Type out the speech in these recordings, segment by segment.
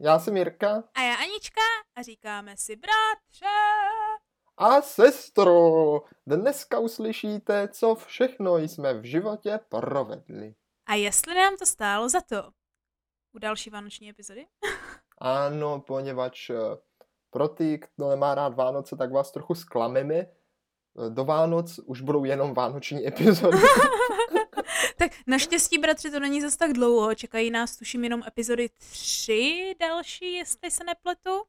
Já jsem Jirka. A já Anička a říkáme si bratře. A sestro, dneska uslyšíte, co všechno jsme v životě provedli. A jestli nám to stálo za to. U další vánoční epizody? ano, poněvadž eh, pro ty, kdo nemá rád Vánoce, tak vás trochu zklameme. Eh, do Vánoc už budou jenom vánoční epizody. tak naštěstí, bratři, to není zas tak dlouho. Čekají nás, tuším, jenom epizody tři další, jestli se nepletu.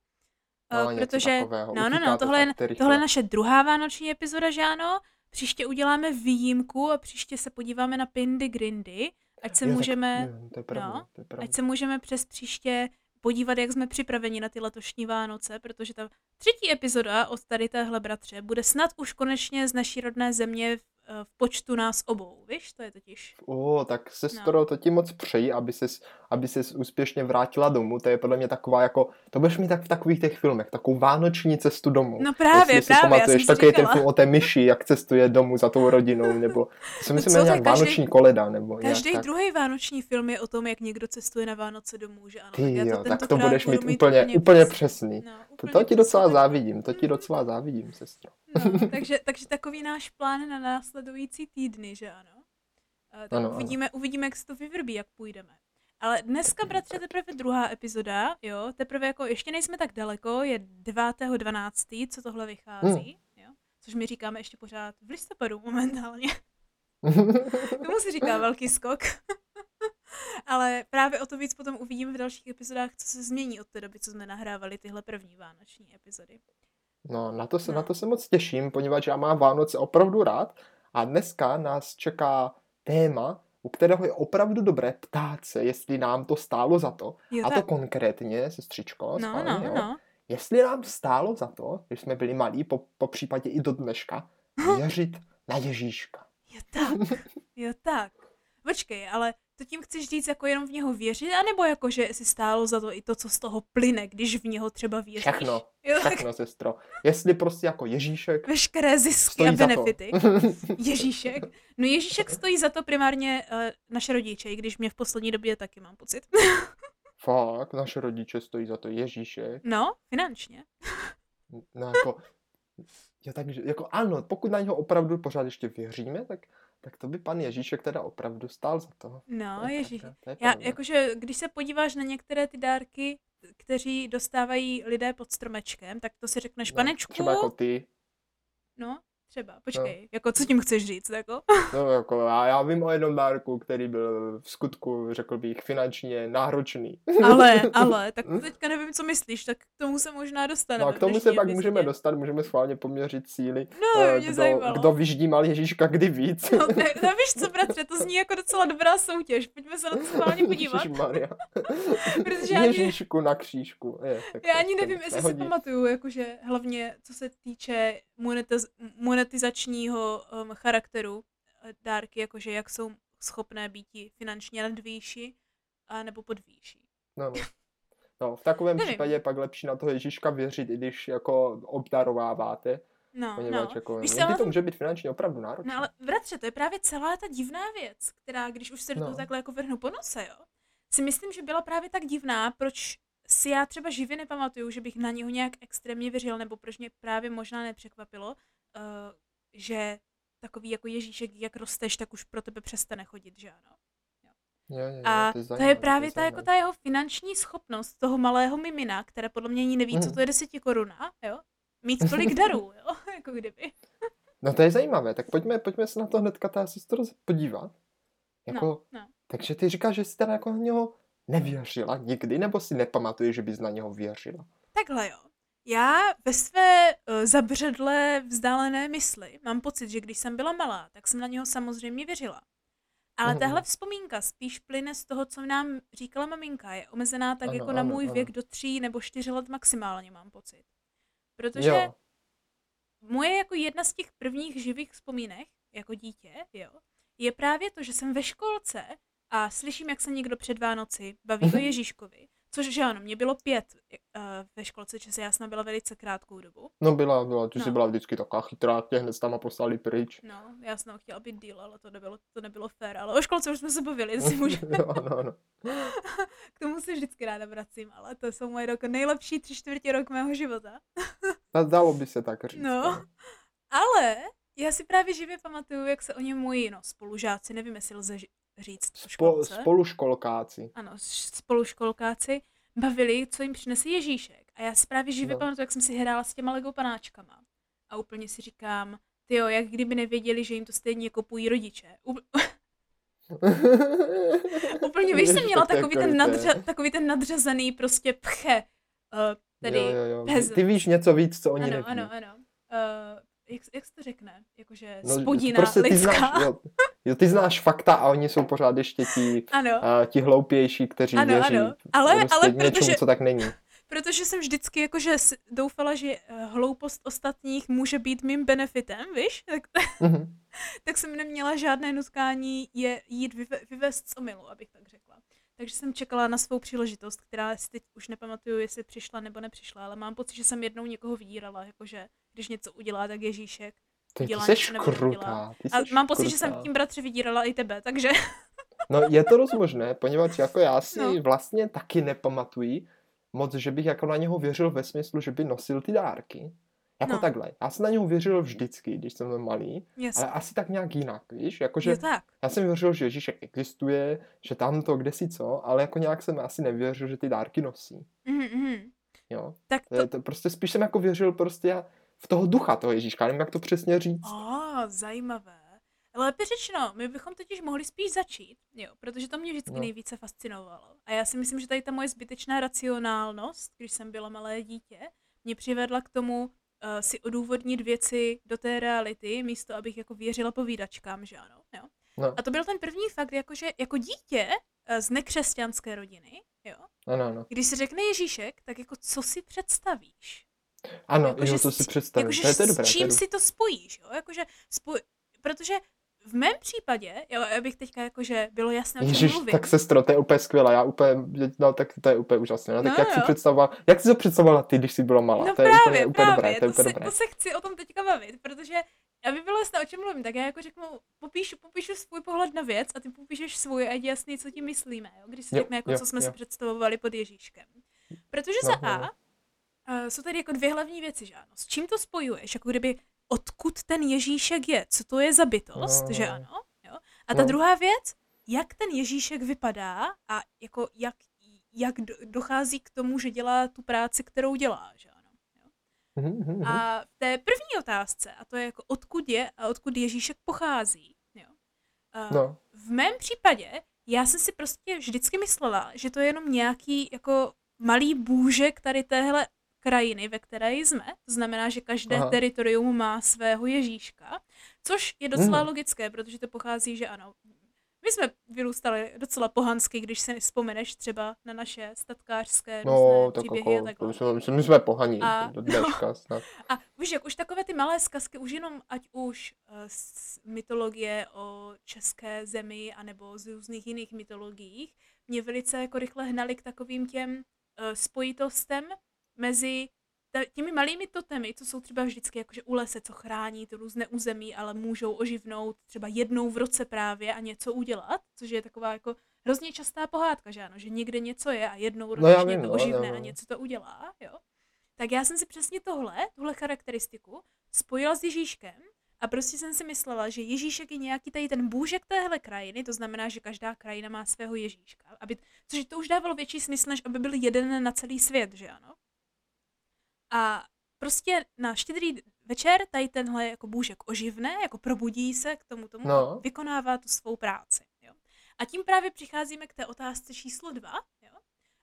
No, uh, protože, takového. no, no, no, tohle, je, tohle je naše druhá vánoční epizoda, že ano? Příště uděláme výjimku a příště se podíváme na Pindy Grindy, ať se je, můžeme, tak, je, to je pravda, no, to je pravda. ať se můžeme přes příště podívat, jak jsme připraveni na ty letošní Vánoce, protože ta třetí epizoda od tady téhle bratře bude snad už konečně z naší rodné země v počtu nás obou, víš, to je totiž. O, tak sestro, no. to ti moc přeji, aby ses, aby ses úspěšně vrátila domů, to je podle mě taková jako, to budeš mít tak v takových těch filmech, takovou vánoční cestu domů. No právě, Jestli právě, si pamatuješ, já takový ten film o té myši, jak cestuje domů za tou rodinou, nebo to si myslím, no nějak každý, vánoční koleda, nebo Každý druhý vánoční film je o tom, jak někdo cestuje na Vánoce domů, že ano. Ty tak, jo, tak to budeš mít, mít úplně, úplně, úplně přesný. No, úplně to, to ti docela závidím, to ti docela závidím, sestro. No, takže, takže takový náš plán na následující týdny, že ano? Uh, tak ano, uvidíme, ano. uvidíme, jak se to vyvrbí, jak půjdeme. Ale dneska, bratře, teprve druhá epizoda, jo, teprve jako ještě nejsme tak daleko, je 9.12., co tohle vychází, hmm. jo, což my říkáme ještě pořád v listopadu momentálně. Tomu se říká velký skok. Ale právě o to víc potom uvidíme v dalších epizodách, co se změní od té doby, co jsme nahrávali tyhle první vánoční epizody. No, na to, se, no. na to se moc těším, poněvadž já mám Vánoce opravdu rád a dneska nás čeká téma, u kterého je opravdu dobré ptát se, jestli nám to stálo za to. Jo, a to konkrétně, sestřičko, no, spáně, no, jo, no. jestli nám stálo za to, když jsme byli malí, po, po případě i do dneška, věřit na Ježíška. Jo tak, jo tak. Počkej, ale to tím chceš říct jako jenom v něho věřit, anebo jako, že si stálo za to i to, co z toho plyne, když v něho třeba věříš? Všechno, jo, všechno, tak... sestro. Jestli prostě jako Ježíšek... Veškeré zisky a benefity. Ježíšek. No Ježíšek stojí za to primárně uh, naše rodiče, i když mě v poslední době taky mám pocit. Fakt, naše rodiče stojí za to Ježíšek. No, finančně. no jako... Já takže, jako ano, pokud na něho opravdu pořád ještě věříme, tak tak to by pan Ježíšek teda opravdu stál za to. No, to Ježíš. Já, jakože, když se podíváš na některé ty dárky, kteří dostávají lidé pod stromečkem, tak to si řekneš, no, panečku. Třeba jako ty. No, Třeba, počkej, no. jako co tím chceš říct, jako? No, jako já, já vím o jednom dárku, který byl v skutku, řekl bych, finančně náročný. Ale, ale, tak teďka nevím, co myslíš, tak k tomu se možná dostaneme. No a k tomu se pak epizodě. můžeme dostat, můžeme schválně poměřit síly. No, uh, mě kdo, zajímalo. kdo vyždímal Ježíška kdy víc. No, ne, no víš co, bratře, to zní jako docela dobrá soutěž, pojďme se na to schválně podívat. Protože Ježíšku ani... na křížku. Je, já ani nevím, jestli si pamatuju, jakože hlavně co se týče monetiz- monetizačního um, charakteru eh, dárky, jakože jak jsou schopné být finančně nadvýši a nebo podvýši. No, no. no, v takovém Nevím. případě je pak lepší na toho Ježíška věřit, i když jako obdarováváte. No, no. Jako, Víš, no, to může být finančně opravdu náročné. No ale bratře, to je právě celá ta divná věc, která, když už se do toho no. takhle jako vrhnu po nose, jo, si myslím, že byla právě tak divná, proč si já třeba živě nepamatuju, že bych na něho nějak extrémně věřil, nebo proč mě právě možná nepřekvapilo, uh, že takový jako Ježíšek, jak rosteš, tak už pro tebe přestane chodit, že ano. Jo, jo, a to je, zajímavé, to je právě to je ta, jako ta jeho finanční schopnost toho malého mimina, které podle mě ani neví, mm. co to je deseti koruna, jo? Mít tolik darů, jo? jako kdyby. no to je zajímavé, tak pojďme, pojďme se na to hnedka ta sestro podívat. Jako, no, no. Takže ty říkáš, že jsi teda jako na něho nevěřila nikdy, nebo si nepamatuješ, že bys na něho věřila? Takhle jo. Já ve své uh, zabředlé vzdálené mysli mám pocit, že když jsem byla malá, tak jsem na něho samozřejmě věřila. Ale mm. tahle vzpomínka spíš plyne z toho, co nám říkala maminka. Je omezená tak ano, jako ano, na můj ano. věk do tří nebo čtyři let maximálně, mám pocit. Protože jo. moje jako jedna z těch prvních živých vzpomínek, jako dítě, jo, je právě to, že jsem ve školce a slyším, jak se někdo před Vánoci baví o Ježíškovi Což že ano, mě bylo pět uh, ve školce, jsem byla velice krátkou dobu. No byla, byla, ty no. jsi byla vždycky taková chytrá, tě hned tam poslali pryč. No, já jsem chtěla být díl, ale to nebylo, to nebylo fér, ale o školce už jsme se bavili, si můžeme. no, no, no. K tomu se vždycky ráda vracím, ale to jsou moje rok, nejlepší tři čtvrtě rok mého života. Dalo by se tak říct. No, no, ale já si právě živě pamatuju, jak se o něm moji no, spolužáci, nevím, jestli lze říct Spo, spoluškolkáci. Ano, spoluškolkáci bavili, co jim přinese Ježíšek. A já si právě živě no. pamatuju, jak jsem si hrála s těma Lego panáčkama. A úplně si říkám, ty jo, jak kdyby nevěděli, že jim to stejně kupují rodiče. úplně, víš, jsem měla takový ten, nadřa, takový ten nadřazený prostě pche. Uh, tedy jo, jo, jo. Ty víš něco víc, co oni ano, neví. Ano, ano, uh, jak, jak se to řekne? Jakože no, spodina prostě lidská. Ty znáš, jo, jo, ty znáš fakta a oni jsou pořád ještě ti, ano. Uh, ti hloupější, kteří ano, věří ano. Ale, prostě ale něčemu, protože, co tak není. Protože jsem vždycky jakože doufala, že eh, hloupost ostatních může být mým benefitem, víš? Tak, mm-hmm. tak jsem neměla žádné nutkání je jít vyvést z omylu, abych tak řekla. Takže jsem čekala na svou příležitost, která si teď už nepamatuju, jestli přišla nebo nepřišla, ale mám pocit, že jsem jednou někoho vydírala, jakože když něco udělá, tak Ježíšek. Ty, ty jsi krutá. A mám pocit, krutá. že jsem tím bratře vydírala i tebe, takže... No je to dost možné, poněvadž jako já si no. vlastně taky nepamatuji moc, že bych jako na něho věřil ve smyslu, že by nosil ty dárky. Jako no. takhle. Já jsem na něho věřil vždycky, když jsem byl malý, Jasně. ale asi tak nějak jinak, víš? Jakože tak. Já jsem věřil, že Ježíšek existuje, že tam to kde si co, ale jako nějak jsem asi nevěřil, že ty dárky nosí. Mm-hmm. Jo? Tak to... To, to... prostě spíš jsem jako věřil prostě v toho ducha toho Ježíška, nevím, jak to přesně říct. Oh, zajímavé. Lépe řečeno, my bychom totiž mohli spíš začít, jo, protože to mě vždycky no. nejvíce fascinovalo. A já si myslím, že tady ta moje zbytečná racionálnost, když jsem byla malé dítě, mě přivedla k tomu, uh, si odůvodnit věci do té reality, místo abych jako věřila povídačkám, že ano. Jo? No. A to byl ten první fakt, jakože jako dítě uh, z nekřesťanské rodiny, jo. Ano, ano. Když se řekne Ježíšek, tak jako co si představíš? Ano, jako, jo, to si představíš. Jako, to je dobré. S čím si to spojíš, jo? Jakože spoj... Protože v mém případě, jo, abych teďka jakože bylo jasné, o čem Ježiš, mluvím. tak sestro, to je úplně skvělé, já úplně, no tak to je úplně úžasné, no, tak no, jak jo. si představovala, jak jsi to představovala ty, když jsi byla malá, no to je právě, úplně, úplně právě, dobré, to, je úplně se, dobré. to se chci o tom teďka bavit, protože aby bylo jasné, o čem mluvím, tak já jako řeknu, popíšu, popíšu svůj pohled na věc a ty popíšeš svůj a je jasný, co tím myslíme, jo? když se řekne, jako, jo, co jsme jo. si představovali pod Ježíškem. Protože no, za A. Uh, jsou tady jako dvě hlavní věci, že ano. S čím to spojuješ? Jako kdyby odkud ten Ježíšek je, co to je za bytost, no. že ano. Jo? A ta no. druhá věc, jak ten Ježíšek vypadá a jako jak, jak dochází k tomu, že dělá tu práci, kterou dělá, že ano. Jo? Mm-hmm. A v té první otázce, a to je jako odkud je a odkud Ježíšek pochází, jo? Uh, no. v mém případě já jsem si prostě vždycky myslela, že to je jenom nějaký jako malý bůžek tady téhle krajiny, ve které jsme. To znamená, že každé Aha. teritorium má svého Ježíška, což je docela hmm. logické, protože to pochází, že ano, my jsme vyrůstali docela pohansky, když se vzpomeneš třeba na naše statkářské no, tak příběhy jako, a takhle. My jsme, my jsme pohaní a, do dneška no, snad. A víš, jak už takové ty malé zkazky, už jenom ať už uh, z mytologie o české zemi, anebo z různých jiných mytologiích, mě velice jako rychle hnali k takovým těm uh, spojitostem mezi těmi malými totemy, co jsou třeba vždycky jakože u lese, co chrání ty různé území, ale můžou oživnout třeba jednou v roce právě a něco udělat, což je taková jako hrozně častá pohádka, že ano, že někde něco je a jednou no ročně no, to oživne no, a něco to udělá, jo. Tak já jsem si přesně tohle, tuhle charakteristiku spojila s Ježíškem a prostě jsem si myslela, že Ježíšek je nějaký tady ten bůžek téhle krajiny, to znamená, že každá krajina má svého Ježíška. Aby, což to už dávalo větší smysl, než aby byl jeden na celý svět, že ano. A prostě na štědrý večer tady tenhle jako bůžek oživne, jako probudí se k tomu tomu no. a vykonává tu svou práci. Jo? A tím právě přicházíme k té otázce číslo dva. Jo?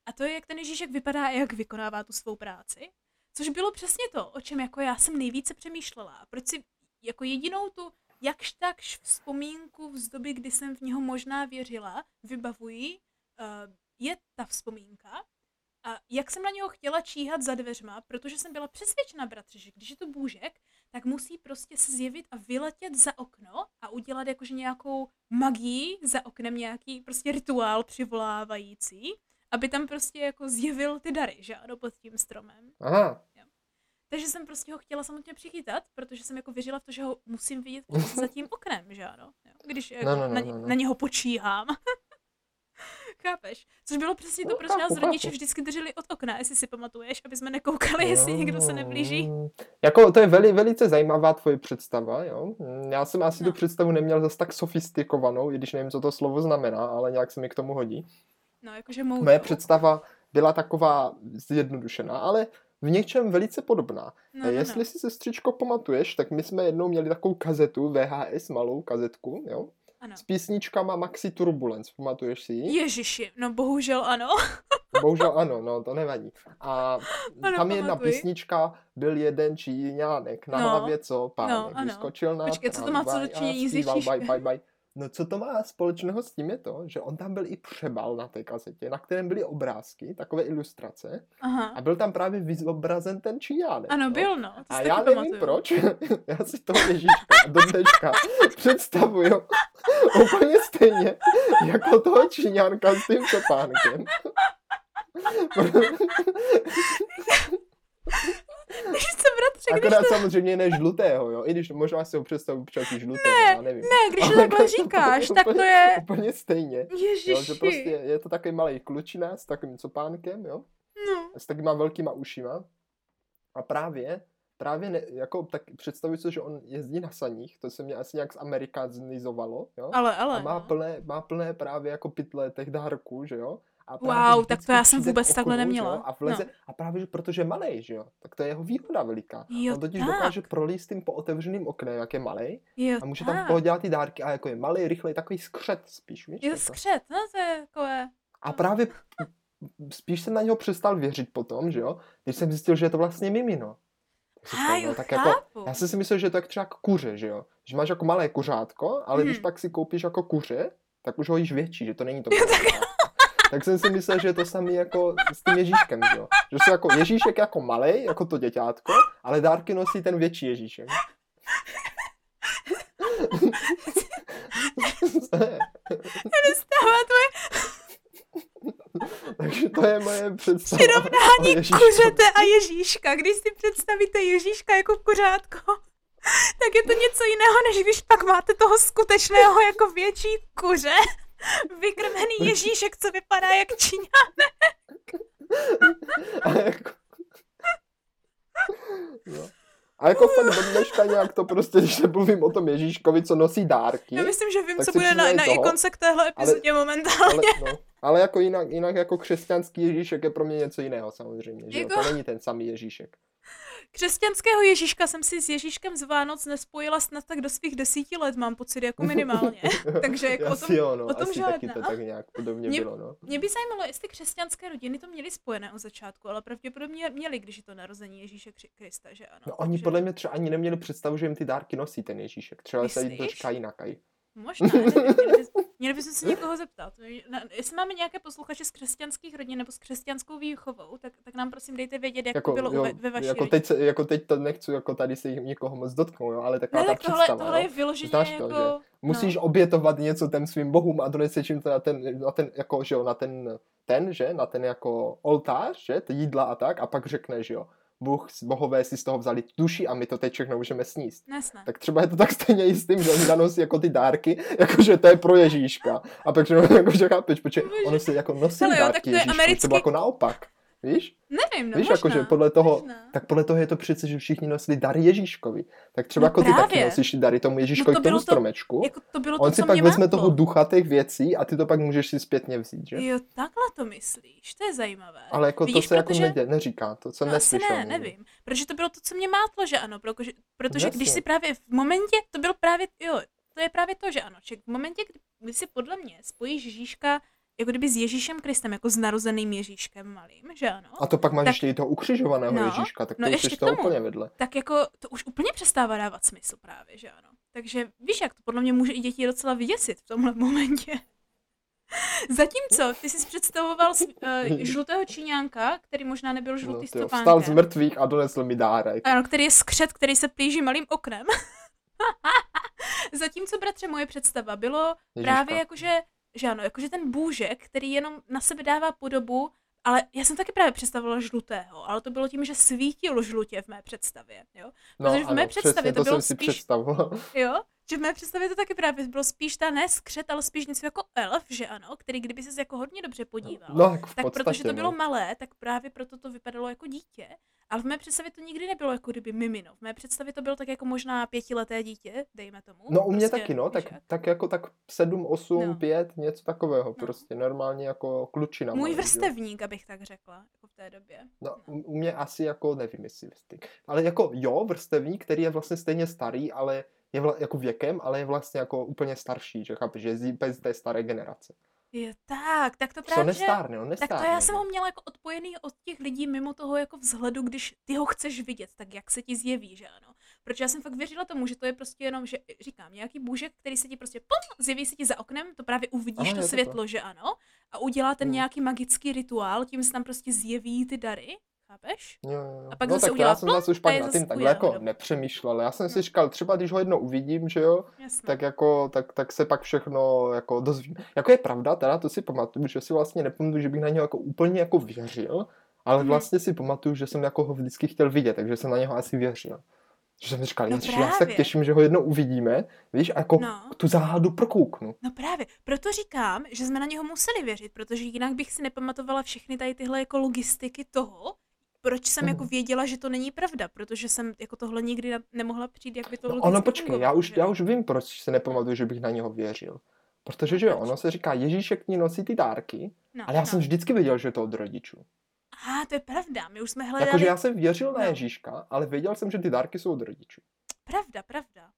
A to je, jak ten Ježíšek vypadá a jak vykonává tu svou práci. Což bylo přesně to, o čem jako já jsem nejvíce přemýšlela. Proč si jako jedinou tu jakž takž vzpomínku z doby, kdy jsem v něho možná věřila, vybavuji, uh, je ta vzpomínka, a jak jsem na něho chtěla číhat za dveřma, protože jsem byla přesvědčena, bratře, že když je to bůžek, tak musí prostě se zjevit a vyletět za okno a udělat jakože nějakou magii za oknem, nějaký prostě rituál přivolávající aby tam prostě jako zjevil ty dary, že ano, pod tím stromem. Aha. Takže jsem prostě ho chtěla samotně přichytat, protože jsem jako věřila v to, že ho musím vidět za tím oknem, že ano. Jo? Když jako no, no, no, na, no, no. na něho počíhám. Chápeš? Což bylo přesně to, no, proč nás rodiče vždycky drželi od okna, jestli si pamatuješ, aby jsme nekoukali, no, jestli někdo se neblíží. Jako to je veli, velice zajímavá tvoje představa, jo. Já jsem asi no. tu představu neměl zase tak sofistikovanou, i když nevím, co to slovo znamená, ale nějak se mi k tomu hodí. No, jakože moudou. Moje představa byla taková zjednodušená, ale v něčem velice podobná. No, no, Jestli no. si sestřičko pamatuješ, tak my jsme jednou měli takovou kazetu, VHS, malou kazetku, jo? Ano. S písničkama Maxi Turbulence, pamatuješ si ji? Ježiši, no bohužel ano. bohužel ano, no to nevadí. A ano, tam jedna písnička, byl jeden číňánek na no. hlavě, co pánek no, ano. vyskočil na Počkej, co to má co dočinění s bye, bye, bye. No co to má společného s tím je to, že on tam byl i přebal na té kazetě, na kterém byly obrázky, takové ilustrace Aha. a byl tam právě vyzobrazen ten Číňánek. Ano, no. byl no. A já nevím pamatuju. proč, já si to Ježíška do dneška představuju úplně stejně jako toho Číňánka s tím topánkem. co bratře, Akorát to... samozřejmě ne žlutého, jo, i když možná si ho představu občas i žlutého, ne, já nevím. Ne, když to takhle říkáš, tak to je... Úplně stejně. Ježiši. Jo, že prostě je to takový malý klučina s takovým copánkem, jo, no. s takýma velkýma ušima a právě právě ne, jako tak představuji si, že on jezdí na saních, to se mě asi nějak zamerikánizovalo, jo? Ale, ale, a má, no. plné, má plné právě jako pytle těch dárků, že jo? A právě, wow, tak to já jsem vůbec takhle neměla. a, vleze, no. a právě, že protože je malý, že jo, tak to je jeho výhoda veliká. Jo, On totiž tak. dokáže prolíst tím po otevřeným oknem, jak je malý. Jo, a může tak. tam podělat ty dárky a jako je malý, rychlej, takový skřet spíš, víš? Jo, skřet, no to je takové... A právě spíš jsem na něho přestal věřit potom, že jo, když jsem zjistil, že je to vlastně mimino. A jo, tak jako, já jsem si myslel, že to je třeba kuře, že jo? Že máš jako malé kuřátko, ale hmm. když pak si koupíš jako kuře, tak už ho již větší, že to není to. Jo, tak tak jsem si myslel, že je to samý jako s tím Ježíškem, jo? Že se jako Ježíšek jako malý, jako to děťátko, ale dárky nosí ten větší Ježíšek. Nedostává tvoje... Takže to je moje představa. Přirovnání kuřete a Ježíška. Když si představíte Ježíška jako kuřátko, tak je to něco jiného, než když pak máte toho skutečného jako větší kuře vykrmený Ježíšek, co vypadá jak Číňanek. A jako... No. A jako fakt do dneška nějak to prostě, když se mluvím o tom Ježíškovi, co nosí dárky. Já myslím, že vím, co bude na, na ikonce k téhle epizodě ale, momentálně. Ale, no, ale jako jinak, jinak jako křesťanský Ježíšek je pro mě něco jiného samozřejmě, že jako... to není ten samý Ježíšek. Křesťanského Ježíška jsem si s Ježíškem z Vánoc nespojila snad tak do svých desíti let, mám pocit, jako minimálně. Takže jako o tom, jo, no, o tom asi žádná. taky to tak nějak podobně mě, bylo, no. Mě by zajímalo, jestli křesťanské rodiny to měly spojené od začátku, ale pravděpodobně měli, když je to narození Ježíše Krista, že ano. No oni že... podle mě třeba ani neměli představu, že jim ty dárky nosí ten Ježíšek. Třeba Myslíš? se jim to říká jinak. Možná, nevím, měli, bychom se někoho zeptat. Jestli máme nějaké posluchače z křesťanských rodin nebo s křesťanskou výchovou, tak, tak nám prosím dejte vědět, jak jako, to bylo jo, ve, ve vaší jako teď, se, jako teď to nechci jako tady se jich někoho moc dotknout, jo, ale taková ne, ta tohle, představa. Tohle je vyloženě Znáš to, jako... Že musíš no. obětovat něco těm svým bohům a doneseš jim to na ten, na ten, jako, že jo, na ten, ten, že, na ten jako oltář, že, ty jídla a tak, a pak řekneš, jo, Bůh, bohové si z toho vzali duši a my to teď všechno můžeme sníst. Nesne. Tak třeba je to tak stejně i s tím, že oni nanosí jako ty dárky, jakože to je pro Ježíška. A pak jakože chápeš, protože ono si jako nosí Hele, jo, dárky tak to je Ježíšku, americký... třeba jako naopak. Víš? Nevím, no Víš, možná, jakože podle toho, možná. tak podle toho je to přece, že všichni nosili dary Ježíškovi. Tak třeba no jako právě. ty taky nosíš dary tomu Ježíškovi no to k tomu to, stromečku. Jako to bylo On to, si pak vezme toho ducha těch věcí a ty to pak můžeš si zpětně vzít, že? Jo, takhle to myslíš, to je zajímavé. Ale jako Vidíš, to se jako protože... jako nedě, neříká, to jsem no, neslyšel. ne, nevím, protože to bylo to, co mě mátlo, že ano, protože, protože když si právě v momentě, to bylo právě, jo, to je právě to, že ano, že v momentě, kdy si podle mě spojíš Ježíška jako kdyby s Ježíšem Kristem, jako s narozeným Ježíškem malým, že ano? A to pak máš tak, ještě i toho ukřižovaného no, Ježíška, tak to no už ještě to úplně vedle. Tak jako to už úplně přestává dávat smysl právě, že ano? Takže víš, jak to podle mě může i děti docela vyděsit v tomhle momentě. Zatímco ty jsi představoval uh, žlutého číňánka, který možná nebyl žlutý no, stopánkem. Vstal z mrtvých a donesl mi dárek. Ano, který je skřet, který se plíží malým oknem. Zatímco, bratře, moje představa bylo Ježiška. právě jakože že ano, jakože ten bůžek, který jenom na sebe dává podobu, ale já jsem taky právě představila žlutého, ale to bylo tím, že svítil žlutě v mé představě, jo? No, Protože v mé ano, představě to, to bylo spíš... Jo? Že v mé představě to taky právě bylo spíš ta ne skřet, ale spíš něco jako elf, že ano, který kdyby se jako hodně dobře podíval, no, tak, tak podstatě, protože to bylo no. malé, tak právě proto to vypadalo jako dítě. Ale v mé představě to nikdy nebylo jako kdyby mimino. V mé představě to bylo tak jako možná pětileté dítě, dejme tomu. No u mě prostě, taky, no, tak, tak jako tak sedm, osm, no. pět, něco takového, no. prostě normálně jako klučina. Můj vrstevník, jo. abych tak řekla, jako v té době. No, no. u mě asi jako nevím, jestli vrstevník. Ale jako jo, vrstevník, který je vlastně stejně starý, ale je vla, jako věkem, ale je vlastně jako úplně starší, že chápeš, že je bez té staré generace. Je tak, tak to právě, Co nestárne, on nestárne. Tak to já jsem ho měla jako odpojený od těch lidí mimo toho jako vzhledu, když ty ho chceš vidět, tak jak se ti zjeví, že ano. Protože já jsem fakt věřila tomu, že to je prostě jenom, že říkám, nějaký bůžek, který se ti prostě pum, zjeví se ti za oknem, to právě uvidíš Aha, to světlo, to. že ano, a udělá ten hmm. nějaký magický rituál, tím se tam prostě zjeví ty dary Chápeš? Jo, jo. A pak no, zase tak udělá, já jsem zase už pak na tím takhle jako nepřemýšlel. Já jsem no. si říkal, třeba když ho jednou uvidím, že jo, Jasně. tak jako, tak, tak se pak všechno jako dozvím. Jako je pravda, teda to si pamatuju, že si vlastně nepamatuju, že bych na něho jako úplně jako věřil, ale hmm. vlastně si pamatuju, že jsem jako ho vždycky chtěl vidět, takže jsem na něho asi věřil. Že jsem říkal, no já se tak těším, že ho jednou uvidíme, víš, a jako no. tu záhadu prokouknu. No právě, proto říkám, že jsme na něho museli věřit, protože jinak bych si nepamatovala všechny tady tyhle jako logistiky toho, proč jsem jako věděla, že to není pravda, protože jsem jako tohle nikdy nemohla přijít, jak by to no, Ono počkej, já už, já už vím, proč se nepamatuju, že bych na něho věřil. Protože, že jo, ono se říká, Ježíšek ní nosí ty dárky, no, ale já no. jsem vždycky věděl, že to od rodičů. A to je pravda, my už jsme hledali... Jakože já jsem věřil na no. Ježíška, ale věděl jsem, že ty dárky jsou od rodičů. Pravda, pravda.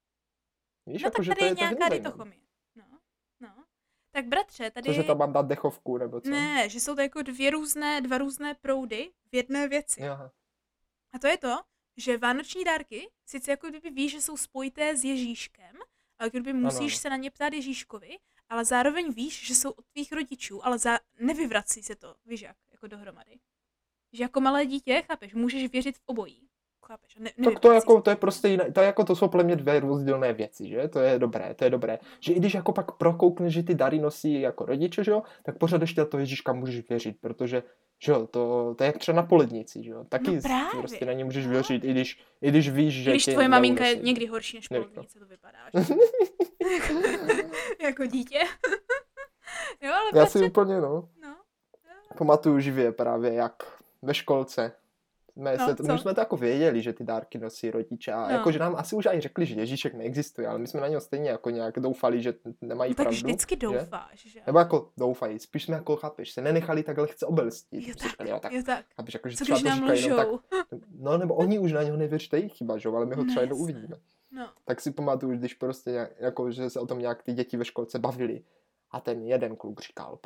Víš, no jako, tak tady je nějaká ditochomie. Tak bratře, tady... Cože tam mám dát dechovku, nebo co? Ne, že jsou to jako dvě různé, dva různé proudy v jedné věci. Aha. A to je to, že vánoční dárky sice jako kdyby víš, že jsou spojité s Ježíškem, ale kdyby musíš ano. se na ně ptát Ježíškovi, ale zároveň víš, že jsou od tvých rodičů, ale za... nevyvrací se to, víš jak, jako dohromady. Že jako malé dítě, chápeš, můžeš věřit v obojí. Chápeš? Ne, tak to, jako, to je prostě jiné, to, jako, to jsou podle mě dvě rozdílné věci, že? To je dobré, to je dobré. Že i když jako pak prokoukneš, že ty dary nosí jako rodiče, že jo, tak pořád ještě to Ježíška můžeš věřit, protože že jo, to, to je jak třeba na polednici, že jo, taky no právě. prostě na ně můžeš no. věřit, i když, i když víš, že Když tvoje maminka je někdy horší než polednice, to vypadá, jako, jako dítě. jo, ale Já si úplně, no. no. Pamatuju živě právě, jak ve školce jsme, no, se, my jsme to jako věděli, že ty dárky nosí rodiče a no. jako, že nám asi už aj řekli, že Ježíšek neexistuje, ale my jsme na něho stejně jako nějak doufali, že nemají no, tak pravdu. Tak vždycky doufáš, že? že? Nebo jako doufají, spíš jsme jako, chápeš, se nenechali tak lehce obelstit. Jo, tak, říkali, jo, tak, jo, tak. Chápeš, jako, že Co když nám lžou? tak, no nebo oni už na něho nevěří, to je chyba, že? ale my ho třeba jednou uvidíme. No. Tak si pamatuju, když prostě nějak, jako, že se o tom nějak ty děti ve školce bavili a ten jeden kluk říkal,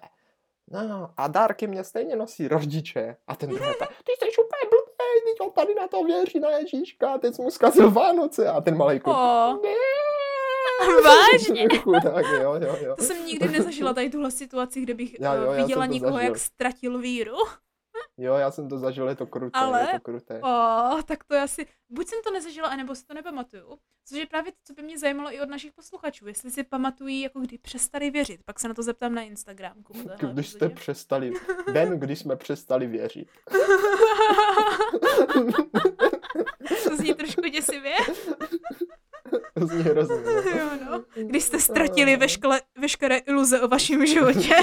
no a dárky mě stejně nosí rodiče. A ten druhý, ty jsi úplně blbý teď on tady na to věří, na Ježíška, teď mu zkazil Vánoce a ten malý kluk. Oh. Vážně? Chudák, jo, jo, jo. To jsem nikdy nezažila tady tuhle situaci, kde bych já, jo, viděla někoho, zažil. jak ztratil víru. Jo, já jsem to zažil, je to kruté, Ale, je to kruté. O, tak to asi, buď jsem to nezažila, anebo si to nepamatuju. Což je právě to, co by mě zajímalo i od našich posluchačů, jestli si pamatují, jako kdy přestali věřit. Pak se na to zeptám na Instagramku. Když jste přestali, den, kdy jsme přestali věřit. to zní trošku děsivě. To zní hrozně. No. jo, no. Když jste ztratili veškeré, veškeré iluze o vašem životě.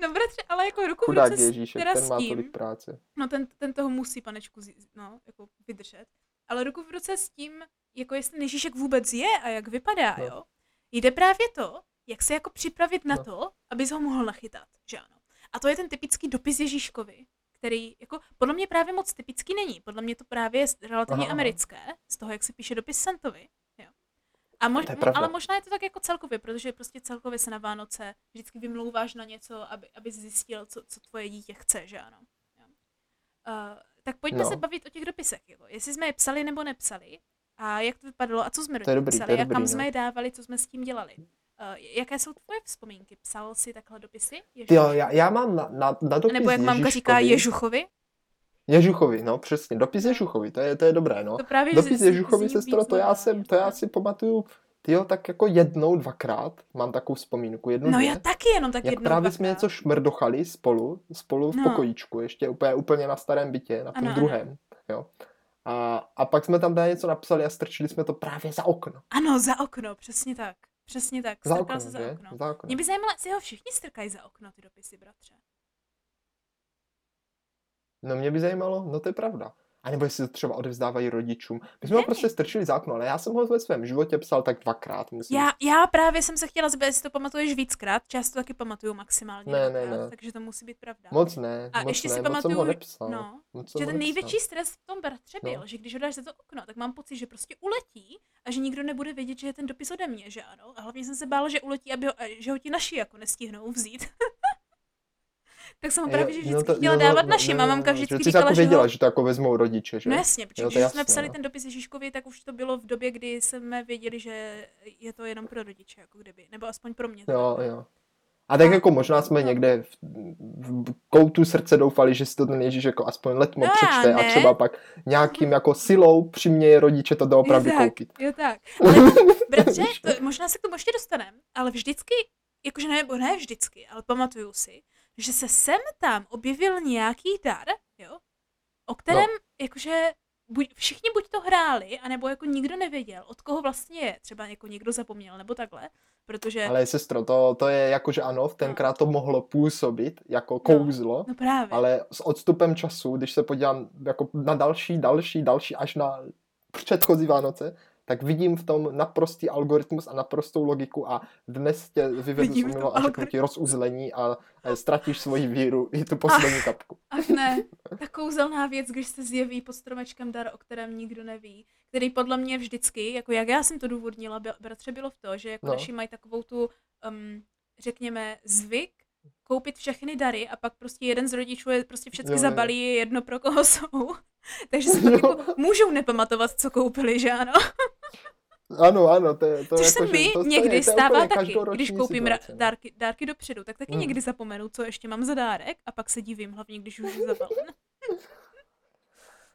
No bratře, ale jako ruku Chudák v ruce Ježíšek, teda ten má tím, tolik práce. No ten, ten toho musí, panečku, no, jako vydržet. Ale ruku v ruce s tím, jako jestli Ježíšek vůbec je a jak vypadá, no. jo. Jde právě to, jak se jako připravit na no. to, abys ho mohl nachytat, že ano. A to je ten typický dopis Ježíškovi, který jako podle mě právě moc typický není. Podle mě to právě je relativně aha, americké, z toho, jak se píše dopis Santovi. A mož, ale možná je to tak jako celkově, protože prostě celkově se na Vánoce vždycky vymlouváš na něco, aby, aby zjistil, co, co tvoje dítě chce, že ano. Uh, tak pojďme no. se bavit o těch dopisech, jako. jestli jsme je psali nebo nepsali a jak to vypadalo a co jsme do nich psali a kam no. jsme je dávali, co jsme s tím dělali. Uh, jaké jsou tvoje vzpomínky? Psal jsi takhle dopisy? Jo, já, já mám na, na, na dopis Nebo jak mamka říká Ježuchovi? Ježuchovi, no přesně, dopis Ježuchovi, to je, to je dobré, no. To právě dopis Ježuchovi, sestro, to já, jsem, to já si pamatuju, jo, tak jako jednou, dvakrát, mám takovou vzpomínku, jednou, No dvě, já taky jenom tak jak jednou, právě dvakrát. jsme něco šmrdochali spolu, spolu v No. pokojíčku, ještě úplně, úplně na starém bytě, na tom Ano, ano. druhém, jo. A, a pak jsme tam tady něco napsali a strčili jsme to právě za okno. Ano, za okno, přesně tak. Přesně tak, Za strkal okno, se za že? okno. Za okno. Mě by zajímalo, jestli ho všichni strkají za okno, ty dopisy, bratře. No mě by zajímalo, no to je pravda. A nebo jestli to třeba odevzdávají rodičům. My jsme ho Ne. prostě strčili za okno, ale já jsem ho ve svém životě psal tak dvakrát, myslím. Já, já právě jsem se chtěla zeptat, jestli to pamatuješ víckrát, část to taky pamatuju maximálně Ne, ne, dvakrát, ne. takže to musí být pravda. Moc ne, A moc ještě ne, si pamatuju, ho nepsal. no, moc že ho ten nepsal. největší stres v tom bratře No. byl, že když ho dáš za to okno, tak mám pocit, že prostě uletí a že nikdo nebude vědět, že je ten dopis ode mě, že ano. A hlavně jsem se bála, že uletí, aby ho, a že ho ti naši jako nestihnou vzít. tak jsem ho právě že no vždycky to- chtěla dávat no, našim no, a no, mamka no, vždycky že jsi říkala, jako že věděla, ho... že to jako vezmou rodiče, že? No jasně, protože Jo, když je jsme jasné, psali no. ten dopis Ježíškovi, tak už to bylo v době, kdy jsme věděli, že je to jenom pro rodiče, jako kdyby. Nebo aspoň pro mě. Jo, jo. A tak A- jako možná jsme no. někde v, v koutu srdce doufali, že si to ten Ježíš jako aspoň letmo No přečte a třeba pak nějakým jako silou přiměje rodiče to doopravdy jo, tak, koupit. Jo tak. Ale bratře, to, možná se k tomu ještě dostaneme, ale vždycky, jakože ne, nebo ne vždycky, ale pamatuju si, že se sem tam objevil nějaký dar, jo, o kterém, no. jakože buď, všichni buď to hráli, anebo jako nikdo nevěděl, od koho vlastně je. Třeba jako někdo zapomněl, nebo takhle. Protože, Ale sestro, to, to je jako, že ano, tenkrát to mohlo působit jako kouzlo, no právě. ale s odstupem času, když se podívám jako na další, další, další, až na předchozí Vánoce, tak vidím v tom naprostý algoritmus a naprostou logiku a dnes tě vyvedu z a řeknu ti rozuzlení a ztratíš svoji víru i tu poslední kapku. Ach ne, ta kouzelná věc, když se zjeví pod stromečkem dar, o kterém nikdo neví, který podle mě vždycky, jako jak já jsem to důvodnila, bratře, bylo v to, že jako No. naši mají takovou tu, um, řekněme, zvyk koupit všechny dary a pak prostě jeden z rodičů je prostě všechny zabalí je jedno pro koho jsou. Takže si pak jako můžou nepamatovat, co koupili, že ano? Ano, ano, to je to Což jako, se mi to, to někdy je, to je stává úplně taky, když koupím ra- situace, no. dárky, dárky dopředu, tak taky Mm. někdy zapomenu, co ještě mám za dárek a pak se divím, hlavně když už je zabalen.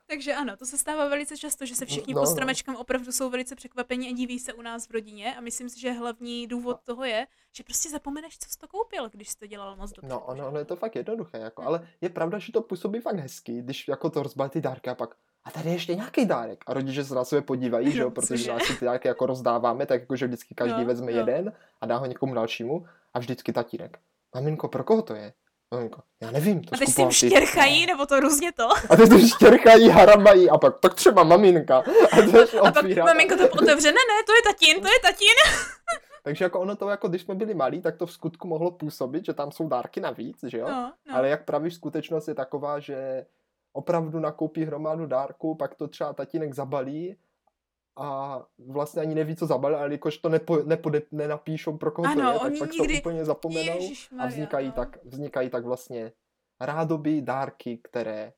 Takže ano, to se stává velice často, že se všichni No, pod no. stromečkem opravdu jsou velice překvapení a diví se u nás v rodině a myslím si, že hlavní důvod toho je, že prostě zapomeneš, co jsi to koupil, když jsi to dělal moc dobře. No, ono, ono je to fakt jednoduché, jako, ale je pravda, že to působí fakt hezky, když jako to rozbalí ty dárky a pak a tady je ještě nějaký dárek. A rodiče se na sebe podívají, že jo, No, protože nás ty dárky jako rozdáváme, tak jako, že vždycky každý Jo, vezme jo. jeden a dá ho někomu dalšímu a vždycky tatínek. Maminko, pro koho to je? Maminko, já nevím, to A teď si skupoval jim ty. štěrchají, nebo to různě to. A teď to štěrchají, haramají a pak, tak třeba maminka. A, A pak maminko to otevře, ne, ne, to je tatín, to je tatín. Takže jako ono to, jako když jsme byli malí, tak to v skutku mohlo působit, že tam jsou dárky navíc, že jo? No, no. Ale jak praví skutečnost je taková, že opravdu nakoupí hromadu dárků, pak to třeba tatínek zabalí a vlastně ani neví, co zabalil, ale jakož to nepo, nepode, nenapíšou, pro koho to Ano, je, tak oni pak nikdy- to úplně zapomenou a Ježišmarja, vznikají, no. tak, vznikají tak vlastně rádoby dárky, které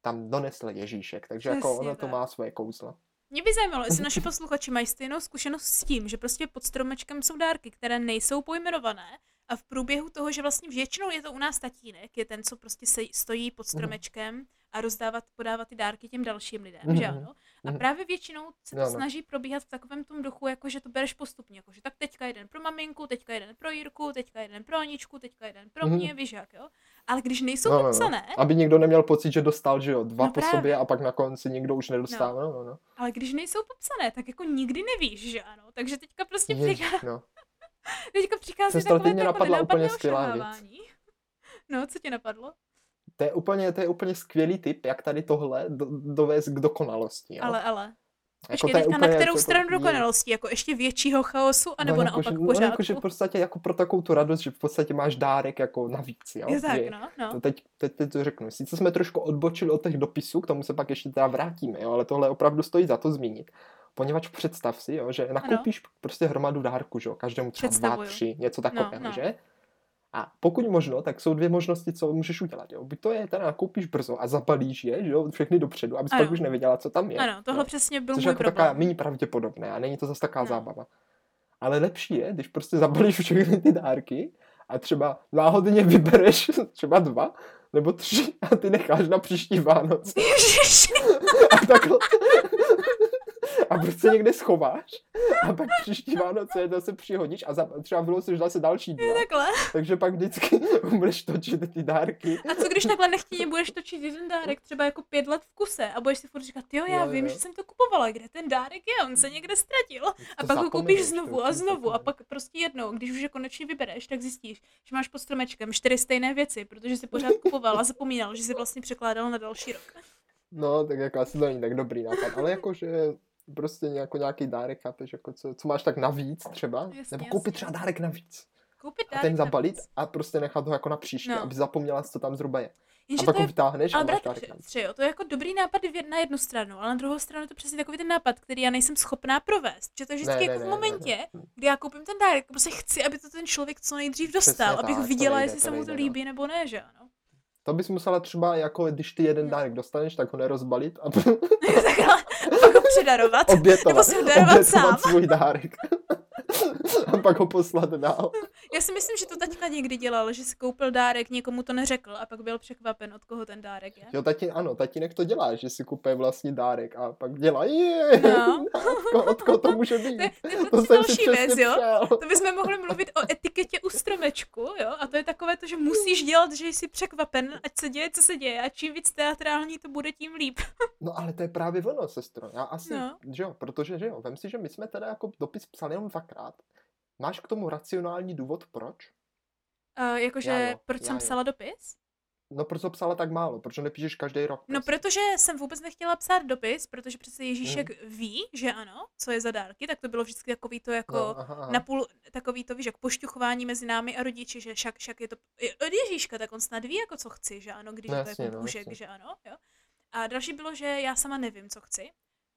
tam donesl Ježíšek. Takže jako Přesně ono to tak. má svoje kouzla. Mě by zajímalo, jestli naši posluchači mají stejnou zkušenost s tím, že prostě pod stromečkem jsou dárky, které nejsou pojmenované a v průběhu toho, že vlastně většinou je to u nás tatínek, je ten, co prostě se, stojí pod stromečkem a rozdávat, podávat ty dárky těm dalším lidem, že Mhm. ano? A Mhm. právě většinou se to Ano. snaží probíhat v takovém tom duchu, jako že to bereš postupně, jako že tak teďka jeden pro maminku, teďka jeden pro Jirku, teďka jeden pro Aničku, teďka jeden pro mě, víš jak, jo? Ale když nejsou No, no, no. popsané, Aby nikdo neměl pocit, že dostal, že jo, dva No po právě. sobě a pak na konci nikdo už nedostává. No. No, no. ale když nejsou popsané, tak jako nikdy nevíš, že ano? Takže teďka prostě přichází no. Teďka přichází takové mě to jako napadla úplně skvělá věc. No, co tě napadlo? To je úplně, to je úplně skvělý tip, jak tady tohle do, dovést k dokonalosti. Jo? Ale, ale. Jako je teďka na úplně kterou jako- stranu dokonalosti? Jako ještě většího chaosu, anebo no, naopak jakože, v no, pořádku? jakože v podstatě jako pro takovou tu radost, že v podstatě máš dárek jako navíc, jo? Je tak, že, no, no. to teď, teď, teď to řeknu. Sice jsme trošku odbočili od těch dopisů, k tomu se pak ještě teda vrátíme, jo? ale tohle opravdu stojí za to zmínit. Poněvadž představ si, jo, že nakoupíš prostě hromadu dárku, že jo? každému třeba dva, tři, něco takového, no. že? A pokud možno, tak jsou dvě možnosti, co můžeš udělat. Jo? Buď to je, teda nakoupíš brzo a zabalíš je, že jo, všechny dopředu, abys Ano. pak už nevěděla, co tam je. Ano, tohle jo? přesně byl Což je můj jako taková problém. méně pravděpodobné a není to zase taková No. zábava. Ale lepší je, když prostě zabalíš všechny ty dárky a třeba náhodně vybereš třeba dva nebo tři a ty necháš na příští Vánoce. A takhle, prostě někde schováš a pak příští Vánoce zase přihodíš a za, třeba vylosuješ zase další dva. Takhle. Takže pak vždycky budeš točit ty dárky. A co když takhle nechtěně budeš točit jeden dárek třeba jako pět let v kuse a budeš si furt říkat, jo, já Jo, vím, jo. že jsem to kupovala, kde ten dárek je, on se někde ztratil. A To pak ho koupíš znovu a znovu a pak prostě jednou, když už je konečně vybereš, tak zjistíš, že máš pod stromečkem čtyři stejné věci, protože jsi pořád kupoval a zapomínal, že jsi vlastně překládal na další rok. No, tak jako asi to není tak dobrý nápad, ale jakože prostě jako nějaký dárek, chápeš, jako co, co máš tak navíc třeba, Jasně, nebo koupit jasně. třeba dárek navíc Koupit a dárek ten zabalit navíc. a prostě nechat ho jako na příště, No. aby zapomněla, co tam zhruba je. Jenže a pak to ho je vytáhneš a Ale máš bratře, dárek navíc. jo, to je jako dobrý nápad na jednu stranu, ale na druhou stranu je to přesně takový ten nápad, který já nejsem schopná provést. Že to je vždycky Ne, jako ne, v ne, ne, momentě, ne. kdy já koupím ten dárek, prostě chci, aby to ten člověk co nejdřív dostal, Přesně abych tak, viděla, nejde, jestli se mu to no. líbí nebo ne, že ano. To bys musela třeba, jako když ty jeden dárek dostaneš, tak ho nerozbalit a pak ho předarovat. Nebo obětovat, si ho darovat sám. obětovat svůj dárek. a pak ho poslat dál. Já si myslím, že to taťka někdy dělal, že si koupil dárek, někomu to neřekl a pak byl překvapen, od koho ten dárek je. Jo, tati, ano, tatínek to dělá, že si kupuje vlastní dárek a pak dělá, je, No. od, ko, od koho to může být. To je, to je To prostě si další věc, jo? přál. To bychom mohli mluvit o etiketě u stromečku, jo? A to je takové to, že musíš dělat, že jsi překvapen, ať se děje, co se děje. A čím víc teatrální to bude, tím líp. No ale to je právě ono, sestro. Já asi, No. že jo, protože, že jo, vem si, že my jsme teda jako dopis psali jenom dvakrát. Máš k tomu racionální důvod, proč? Uh, jakože, Já jo, proč já jsem jo. psala dopis? No proč to psala tak málo? Proč to nepíšeš každý rok? No, prostě? protože jsem vůbec nechtěla psát dopis, protože přece Ježíšek Hmm. ví, že ano, co je za dárky, tak to bylo vždycky takový to jako no, aha, aha. napůl takový to, víš, jak pošťuchování mezi námi a rodiči, že však, však je to od Ježíška, tak on snad ví, jako co chci, že ano, když No je to jasně, jako no, mužek, jasně. že ano, jo. A další bylo, že já sama nevím, co chci.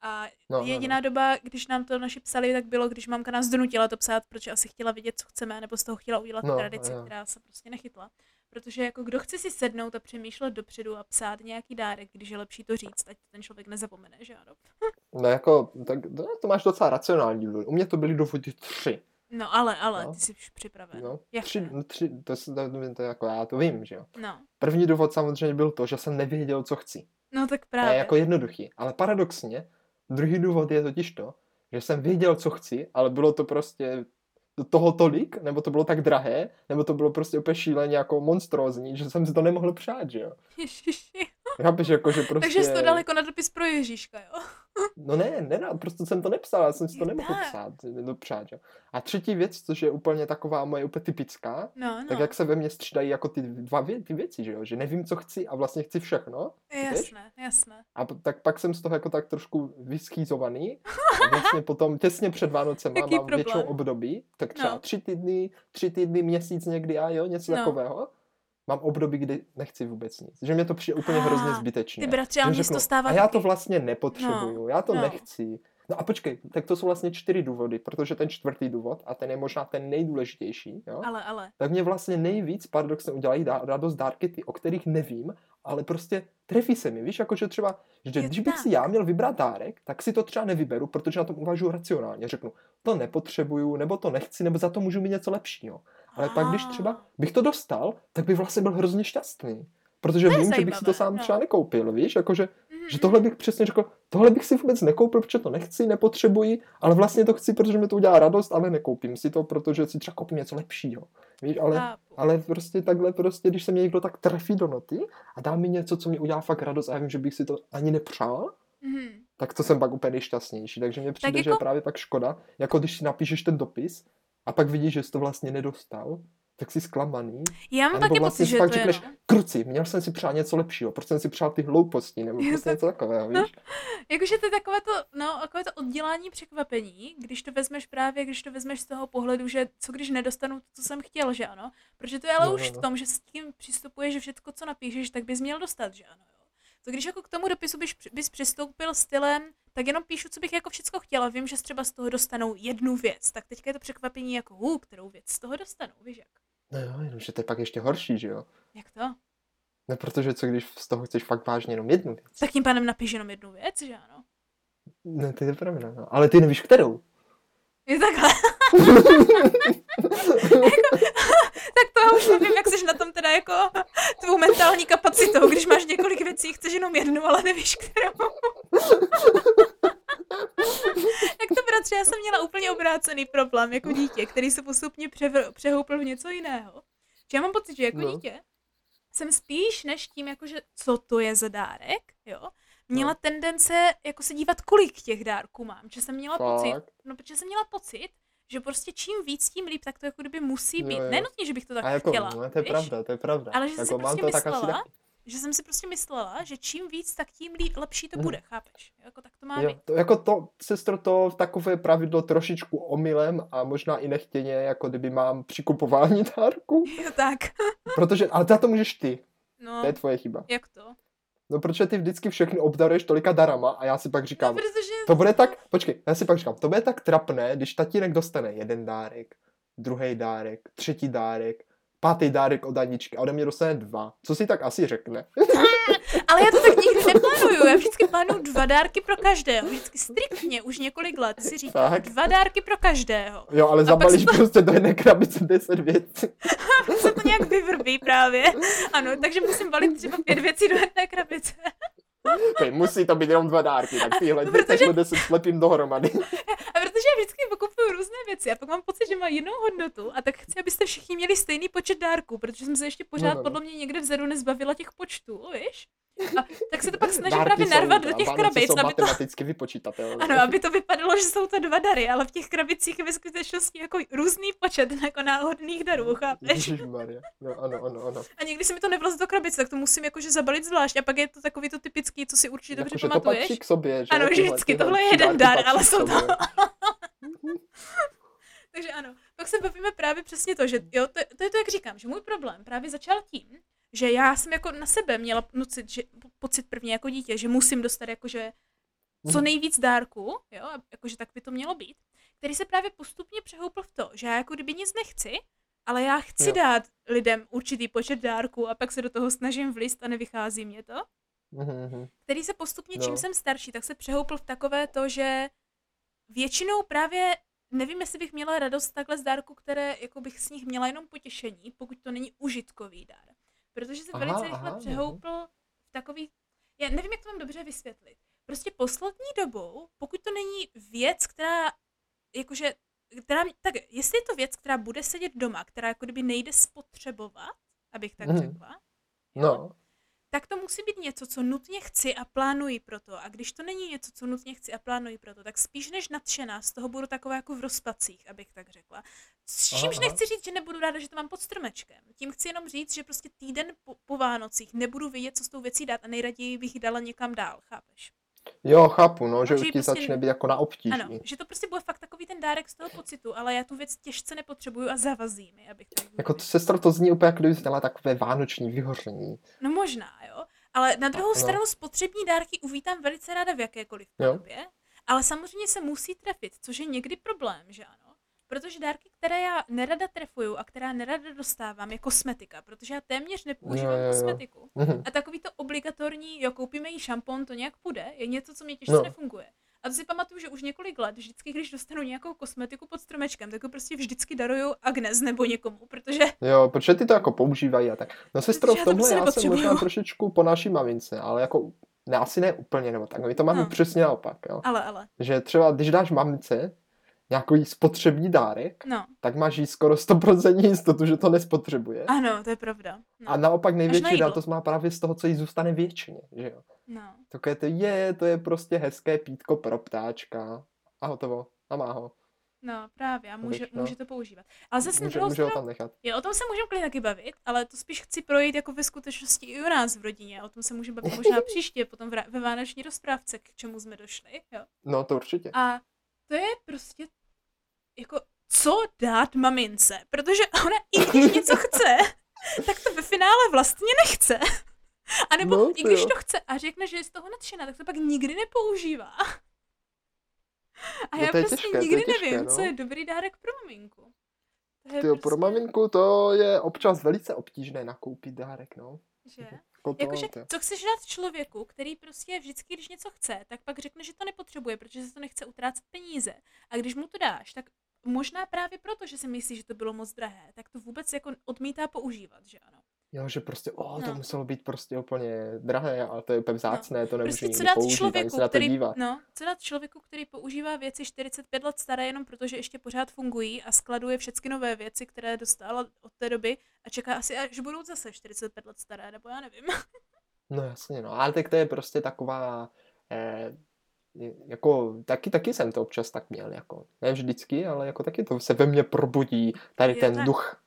A No, no, jediná doba, když nám to naši psali, tak bylo, když mamka nás donutila to psát, protože asi chtěla vědět, co chceme, nebo z toho chtěla udělat No, tradici, jo. která se prostě nechytla. Protože jako kdo chce si sednout a přemýšlet dopředu a psát nějaký dárek, když je lepší to říct, ať ten člověk nezapomene, že ano. No jako, tak to, to máš docela racionální důvod. U mě to byly důvody tři. No ale, ale, No. ty jsi už připraven. No, Jaké? tři, no, tři to, to, to, to, jako já to vím, že jo. No. První důvod samozřejmě byl to, že jsem nevěděl, co chci. No tak To je právě. jako jednoduchý. Ale paradoxně, druhý důvod je totiž to, že jsem věděl, co chci, ale bylo to prostě toho tolik, nebo to bylo tak drahé, nebo to bylo prostě úplně šíleně jako monstrózní, že jsem si to nemohl přát, že jo. Ježiši. Chápeš, jako, že prostě... Takže jsi to dal jako na dopis pro Ježíška, jo? No ne, ne, prostě jsem to nepsal, já jsem si to nemohl psát, dopřát, jo. A třetí věc, což je úplně taková moje úplně typická, No, no. tak jak se ve mně střídají jako ty dva vě- ty věci, že jo, že nevím, co chci a vlastně chci všechno, Jasné, jasné. A tak pak jsem z toho jako tak trošku vyschýzovaný. A vlastně potom těsně před Vánocema Jaký mám většinou období, tak třeba No. tři týdny, tři týdny, měsíc někdy a jo, něco No. takového. Mám období, kdy nechci vůbec nic. Že mě to přijde úplně hrozně Ah. Ty bratře, Že ale mně se řeknu, to stává a já to vlastně nepotřebuju, já to no. nechci. No a počkej, tak to jsou vlastně čtyři důvody, protože ten čtvrtý důvod, a ten je možná ten nejdůležitější, jo, Ale, ale. tak mě vlastně nejvíc paradoxně udělají dá, radost dárky ty, o kterých nevím, ale prostě trefí se mi, víš, jakože třeba, že Je když bych si já měl vybrat dárek, tak si to třeba nevyberu, protože na tom uvažuji racionálně, řeknu, to nepotřebuju, nebo to nechci, nebo za to můžu mít něco lepšího. Ale pak, když třeba bych to dostal, tak bych vlastně byl hrozně šťastný. Protože vím, že bych si to zajímavé, sám no. třeba nekoupil, víš, jakože, Mhm, že tohle bych přesně řekl, tohle bych si vůbec nekoupil, protože to nechci, nepotřebuji, ale vlastně to chci, protože mi to udělá radost, ale nekoupím si to, protože si třeba koupím něco lepšího. Víš, ale, ale prostě takhle prostě, když se mě někdo tak trefí do noty a dá mi něco, co mi udělá fakt radost a já vím, že bych si to ani nepřál, Mhm. tak to jsem pak úplně nejšťastnější. Takže mně přijde, že je jako- právě tak škoda, jako když si napíšeš ten dopis a pak vidíš, že jsi to vlastně nedostal, tak jsi zklamaný. Já mám taky vlastně pocit, si že je, řekneš, no. kruci, měl jsem si přát něco lepšího, proč jsem si přál ty hlouposti, nebo prostě něco takového, víš? Jakože to je takové to, no, takové to oddělání překvapení, když to vezmeš právě, když to vezmeš z toho pohledu, že co když nedostanu to, co jsem chtěl, že ano. Protože to je ale No, už no, v no. tom, že s tím přistupuješ, že všechno, co napíšeš, tak bys měl dostat, že ano. To když jako k tomu dopisu bys, bys přistoupil stylem, tak jenom píšu, co bych jako všechno chtěla. Vím, že třeba z toho dostanou jednu věc, tak teďka je to překvapení jako, hů, kterou věc z toho dostanu, víš jak? No jo, jenomže to je pak ještě horší, že jo? Jak to? No protože co když z toho chceš fakt vážně jenom jednu věc? Tak tím pádem napiš jenom jednu věc, že ano? No to je pravda, no. Ale ty nevíš kterou. Je takhle. jako, tak to já už nevím, jak jsi na tom teda jako tvou mentální kapacitou, když máš několik věcí, chceš jenom jednu, ale nevíš kterou. vyhrocený problém jako dítě, který se postupně převr- přehoupil v něco jiného. Že já mám pocit, že jako no. dítě jsem spíš než tím, jakože co to je za dárek, jo, měla no. tendence jako se dívat, kolik těch dárků mám. Že jsem měla Fakt? pocit, no protože jsem měla pocit, že prostě čím víc, tím líp, tak to jako kdyby musí být. Nenutně, že bych to tak jako, chtěla. No, to je víš? pravda, to je pravda. Ale že jako jsem si prostě myslela, tak že jsem si prostě myslela, že čím víc, tak tím líp, lepší to mhm. bude, chápeš? Jako tak to má jo, být. To, jako to, sestro, to takové pravidlo trošičku omylem a možná i nechtěně, jako kdyby mám při kupování dárku. Jo, tak. Protože, ale za to můžeš ty. No, to je tvoje chyba. Jak to? No protože ty vždycky všechny obdaruješ tolika darama a já si pak říkám, no, protože... to bude tak, počkej, já si pak říkám, to bude tak trapné, když tatínek dostane jeden dárek, druhý dárek, třetí dárek, pátý dárek od Aničky a ode mě dostane dva. Co si tak asi řekne? Ale já to tak nikdy neplánuju. Já vždycky plánuju dva dárky pro každého. Vždycky striktně, už několik let si říkám, tak. dva dárky pro každého. Jo, ale zabalíš to... prostě do jedné krabice deset věcí. nějak vyvrbí právě. Ano, takže musím balit třeba pět věcí do jedné krabice. Okay, musí to být jenom dva dárky, tak tyhle protože... deset slepím dohromady. A protože já vždycky pokupuju různé věci a pak mám pocit, že má jinou hodnotu a tak chci, abyste všichni měli stejný počet dárků, protože jsem se ještě pořád no, no. no. podle mě někde vzadu nezbavila těch počtů, víš? A tak se to pak snažím Dárky právě narvat do těch krabic, jsou aby matematicky to... vypočítatelné. Ano, aby to vypadalo, že jsou to dva dary, ale v těch krabicích je ve skutečnosti jako různý počet jako náhodných darů, chápeš? No, ano, ano, ano. A někdy se mi to nevlazí do krabice, tak to musím jakože zabalit zvlášť. A pak je to takový to typický, co si určitě dobře jako, pamatuješ. To patří k sobě, že? Ano, že vždycky tohle je jeden dar, ale jsou to... Takže ano, pak se bavíme právě přesně to, že jo, to, to je to, jak říkám, že můj problém právě začal tím, že já jsem jako na sebe měla nocit, že, pocit první jako dítě, že musím dostat jakože co mhm. nejvíc dárků, jo, jakože tak by to mělo být, který se právě postupně přehoupl v to, že já jako kdyby nic nechci, ale já chci jo. dát lidem určitý počet dárků a pak se do toho snažím vlist a nevychází mě to. Mm-hmm. Který se postupně, no. čím jsem starší, tak se přehoupl v takové to, že většinou právě nevím, jestli bych měla radost takhle z dárku, které jako bych s nich měla jenom potěšení, pokud to není užitkový dár protože se aha, velice rychle aha, přehoupl v takový, já nevím, jak to mám dobře vysvětlit. Prostě poslední dobou, pokud to není věc, která, jakože, která, tak jestli je to věc, která bude sedět doma, která jako kdyby nejde spotřebovat, abych tak mm. řekla, no tak to musí být něco, co nutně chci a plánuji pro to. A když to není něco, co nutně chci a plánuji pro to, tak spíš než nadšená, z toho budu taková jako v rozpacích, abych tak řekla. S čímž aha. nechci říct, že nebudu ráda, že to mám pod stromečkem. Tím chci jenom říct, že prostě týden po, po Vánocích nebudu vědět, co s tou věcí dát a nejraději bych ji dala někam dál, chápeš? Jo, chápu, no, že už ti prostě, začne být jako na obtíží. Ano, že to prostě bude fakt takový ten dárek z toho pocitu, ale já tu věc těžce nepotřebuju a zavazí mi, abych to Jako to, sestro, to zní úplně, jako kdyby měla takové vánoční vyhoření. No možná, jo. Ale na druhou no. stranu spotřební dárky uvítám velice ráda v jakékoliv podobě, ale samozřejmě se musí trefit, což je někdy problém, že ano? Protože dárky, které já nerada trefuju a která nerada dostávám, je kosmetika, protože já téměř nepoužívám jo, jo, jo. kosmetiku. Mhm. A takový to obligatorní, jo, koupíme jí šampon, to nějak půjde, je něco, co mě těžce no. nefunguje. A to si pamatuju, že už několik let, vždycky, když dostanu nějakou kosmetiku pod stromečkem, tak ho prostě vždycky daruju Agnes nebo někomu, protože... Jo, protože ty to jako používají a tak. No sestro, v tomhle já, já jsem možná trošičku po naší mamince, ale jako ne, asi ne úplně, nebo tak. My to máme no. přesně naopak, jo. Ale, ale. Že třeba, když dáš mamince nějaký spotřební dárek, no. tak máš jí skoro 100% jistotu, že to nespotřebuje. Ano, to je pravda. No. A naopak největší radost má právě z toho, co jí zůstane většině, že jo. No. Takové to je, to je prostě hezké pítko pro ptáčka. A hotovo. A má ho. No, právě, a může, no. může to používat. Ale zase může, může ho tam nechat. Jo, o tom se můžeme klidně taky bavit, ale to spíš chci projít jako ve skutečnosti i u nás v rodině. O tom se můžeme bavit možná příště, potom ve vánoční rozprávce, k čemu jsme došli. Jo. No, to určitě. A to je prostě jako, co dát mamince, protože ona i když něco chce, tak to ve finále vlastně nechce. A nebo no, i když jo. to chce a řekne, že je z toho nadšená, tak to pak nikdy nepoužívá. A no, já prostě těžké, nikdy těžké, nevím, no. co je dobrý dárek pro maminku. Ty prostě... pro maminku to je občas velice obtížné nakoupit dárek, no. Že? Jako Jakože, co chceš dát člověku, který prostě vždycky, když něco chce, tak pak řekne, že to nepotřebuje, protože se to nechce utrácet peníze. A když mu to dáš, tak možná právě proto, že si myslí, že to bylo moc drahé, tak to vůbec jako odmítá používat, že ano. Jo, že prostě, o, to no. muselo být prostě úplně drahé, ale to je úplně no. vzácné, no. to nemůže prostě nikdy použít, člověku, se který, dívat. No, co dát člověku, který používá věci 45 let staré jenom protože ještě pořád fungují a skladuje všechny nové věci, které dostala od té doby a čeká asi, až budou zase 45 let staré, nebo já nevím. No jasně, no, ale tak to je prostě taková, eh, jako taky, taky jsem to občas tak měl, jako ne vždycky, ale jako taky to se ve mně probudí tady je ten tak. duch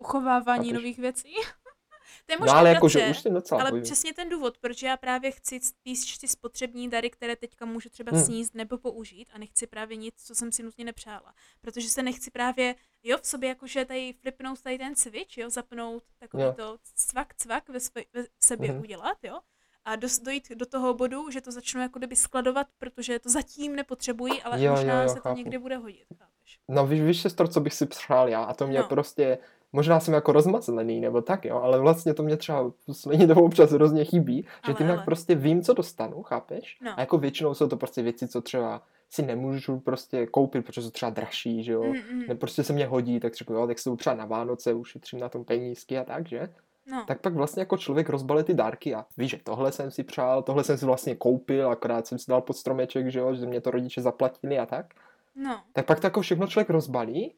uchovávání nových věcí. to je možná no, ale jako, že už jsem docela Ale přesně ten důvod, proč já právě chci spíš ty spotřební dary, které teďka můžu třeba hmm. sníst nebo použít a nechci právě nic, co jsem si nutně nepřála. Protože se nechci právě, jo, v sobě jakože tady flipnout tady ten switch, jo, zapnout takový jo. to cvak, cvak ve, své, ve sobě hmm. udělat, jo, a dos, dojít do toho bodu, že to začnu jako kdyby skladovat, protože to zatím nepotřebují, ale jo, možná jo, jo, se chápu. to někdy bude hodit, chápeš? No víš, víš, to, co bych si přál já a to mě no. prostě možná jsem jako rozmazlený nebo tak, jo, ale vlastně to mě třeba poslední dobou občas hrozně chybí, ale, že tím jak prostě vím, co dostanu, chápeš? No. A jako většinou jsou to prostě věci, co třeba si nemůžu prostě koupit, protože jsou třeba dražší, že jo, mm, mm. ne, prostě se mě hodí, tak řeknu, jo, tak jsou třeba na Vánoce, ušetřím na tom penízky a tak, že? No. Tak pak vlastně jako člověk rozbalí ty dárky a víš, že tohle jsem si přál, tohle jsem si vlastně koupil, akorát jsem si dal pod stromeček, že jo, že mě to rodiče zaplatili a tak. No. Tak pak to jako všechno člověk rozbalí